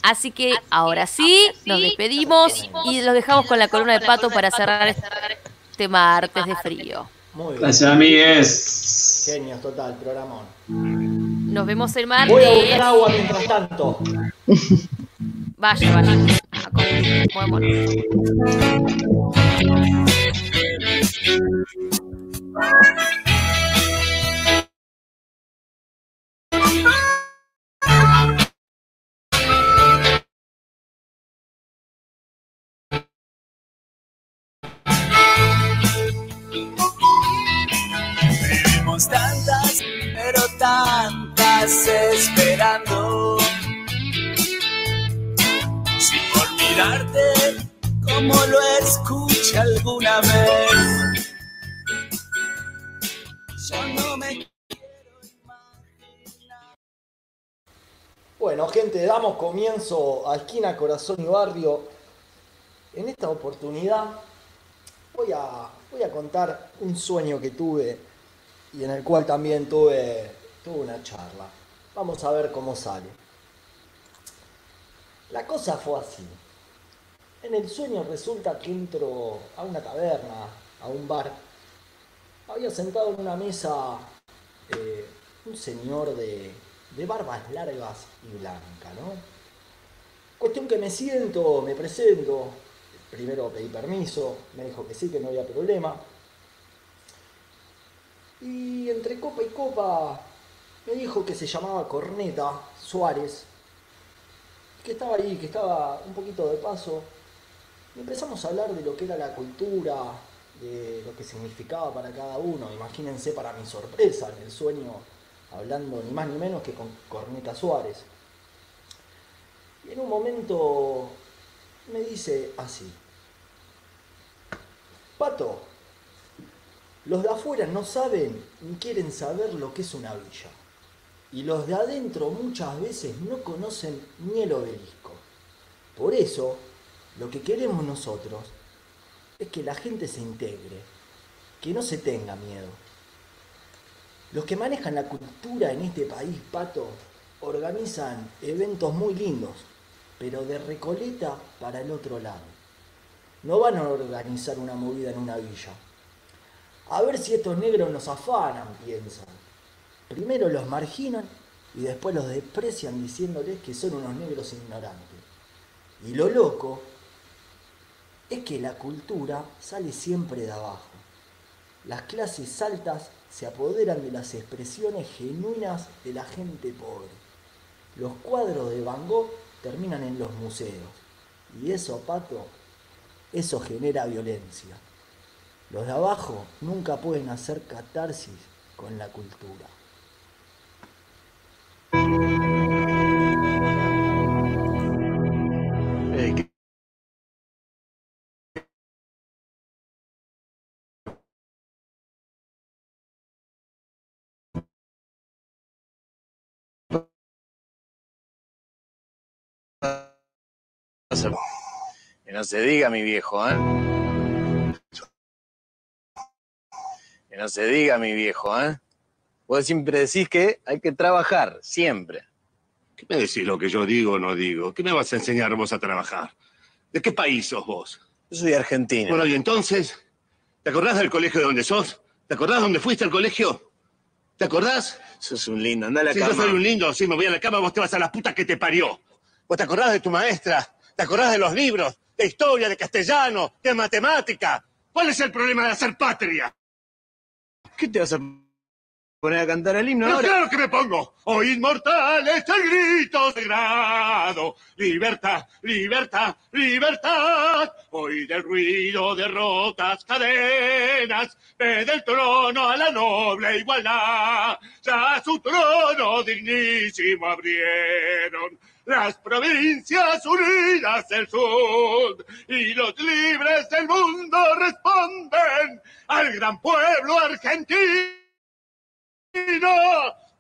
Así que ahora sí, nos despedimos y los dejamos con la columna de pato para cerrar este martes de frío. Muy bien. Gracias, amigues. Genios, total, programón. Nos vemos el Voy a martes. buscar agua mientras tanto. Vaya, vaya. A comer. Movémonos. Vivimos tantas, pero tantas esperando. Sin olvidarte como lo escuché alguna vez. Yo no me Bueno, gente, damos comienzo a Esquina, Corazón y Barrio. En esta oportunidad voy a, voy a contar un sueño que tuve y en el cual también tuve, tuve una charla. Vamos a ver cómo sale. La cosa fue así. En el sueño resulta que entro a una taberna, a un bar. Había sentado en una mesa eh, un señor de, de barbas largas y blanca, ¿no? Cuestión que me siento, me presento. Primero pedí permiso, me dijo que sí, que no había problema. Y entre copa y copa me dijo que se llamaba Corneta Suárez, que estaba ahí, que estaba un poquito de paso. Y empezamos a hablar de lo que era la cultura, de lo que significaba para cada uno. Imagínense para mi sorpresa en el sueño hablando ni más ni menos que con Corneta Suárez. Y en un momento me dice así, Pato, los de afuera no saben ni quieren saber lo que es una villa. Y los de adentro muchas veces no conocen ni el obelisco. Por eso, lo que queremos nosotros es que la gente se integre, que no se tenga miedo. Los que manejan la cultura en este país, Pato, organizan eventos muy lindos, pero de Recoleta para el otro lado. No van a organizar una movida en una villa. A ver si estos negros nos afanan, piensan. Primero los marginan y después los desprecian diciéndoles que son unos negros ignorantes. Y lo loco es que la cultura sale siempre de abajo. Las clases altas se apoderan de las expresiones genuinas de la gente pobre. Los cuadros de Van Gogh terminan en los museos. Y eso, Pato, eso genera violencia. Los de abajo nunca pueden hacer catarsis con la cultura. Que no se diga, mi viejo, ¿eh? Que no se diga, mi viejo, ¿eh? Vos siempre decís que hay que trabajar, siempre. ¿Qué me decís lo que yo digo o no digo? ¿Qué me vas a enseñar vos a trabajar? ¿De qué país sos vos? Yo soy argentino. Bueno, y entonces, ¿te acordás del colegio de donde sos? ¿Te acordás dónde fuiste al colegio? ¿Te acordás? Sos un lindo, anda a la si cama. yo soy un lindo, sí, me voy a la cama, vos te vas a la puta que te parió. ¿Vos te acordás de tu maestra? ¿Te acordás de los libros? De historia, de castellano, de matemática. ¿Cuál es el problema de hacer patria? ¿Qué te vas a poner a cantar el himno Pero ahora? claro que me pongo. Oh, inmortal es el grito sagrado. Libertad, libertad, libertad. Hoy del ruido de rotas cadenas. Desde el trono a la noble igualdad. Ya su trono dignísimo abrieron. Las provincias unidas del sur y los libres del mundo responden al gran pueblo argentino enough!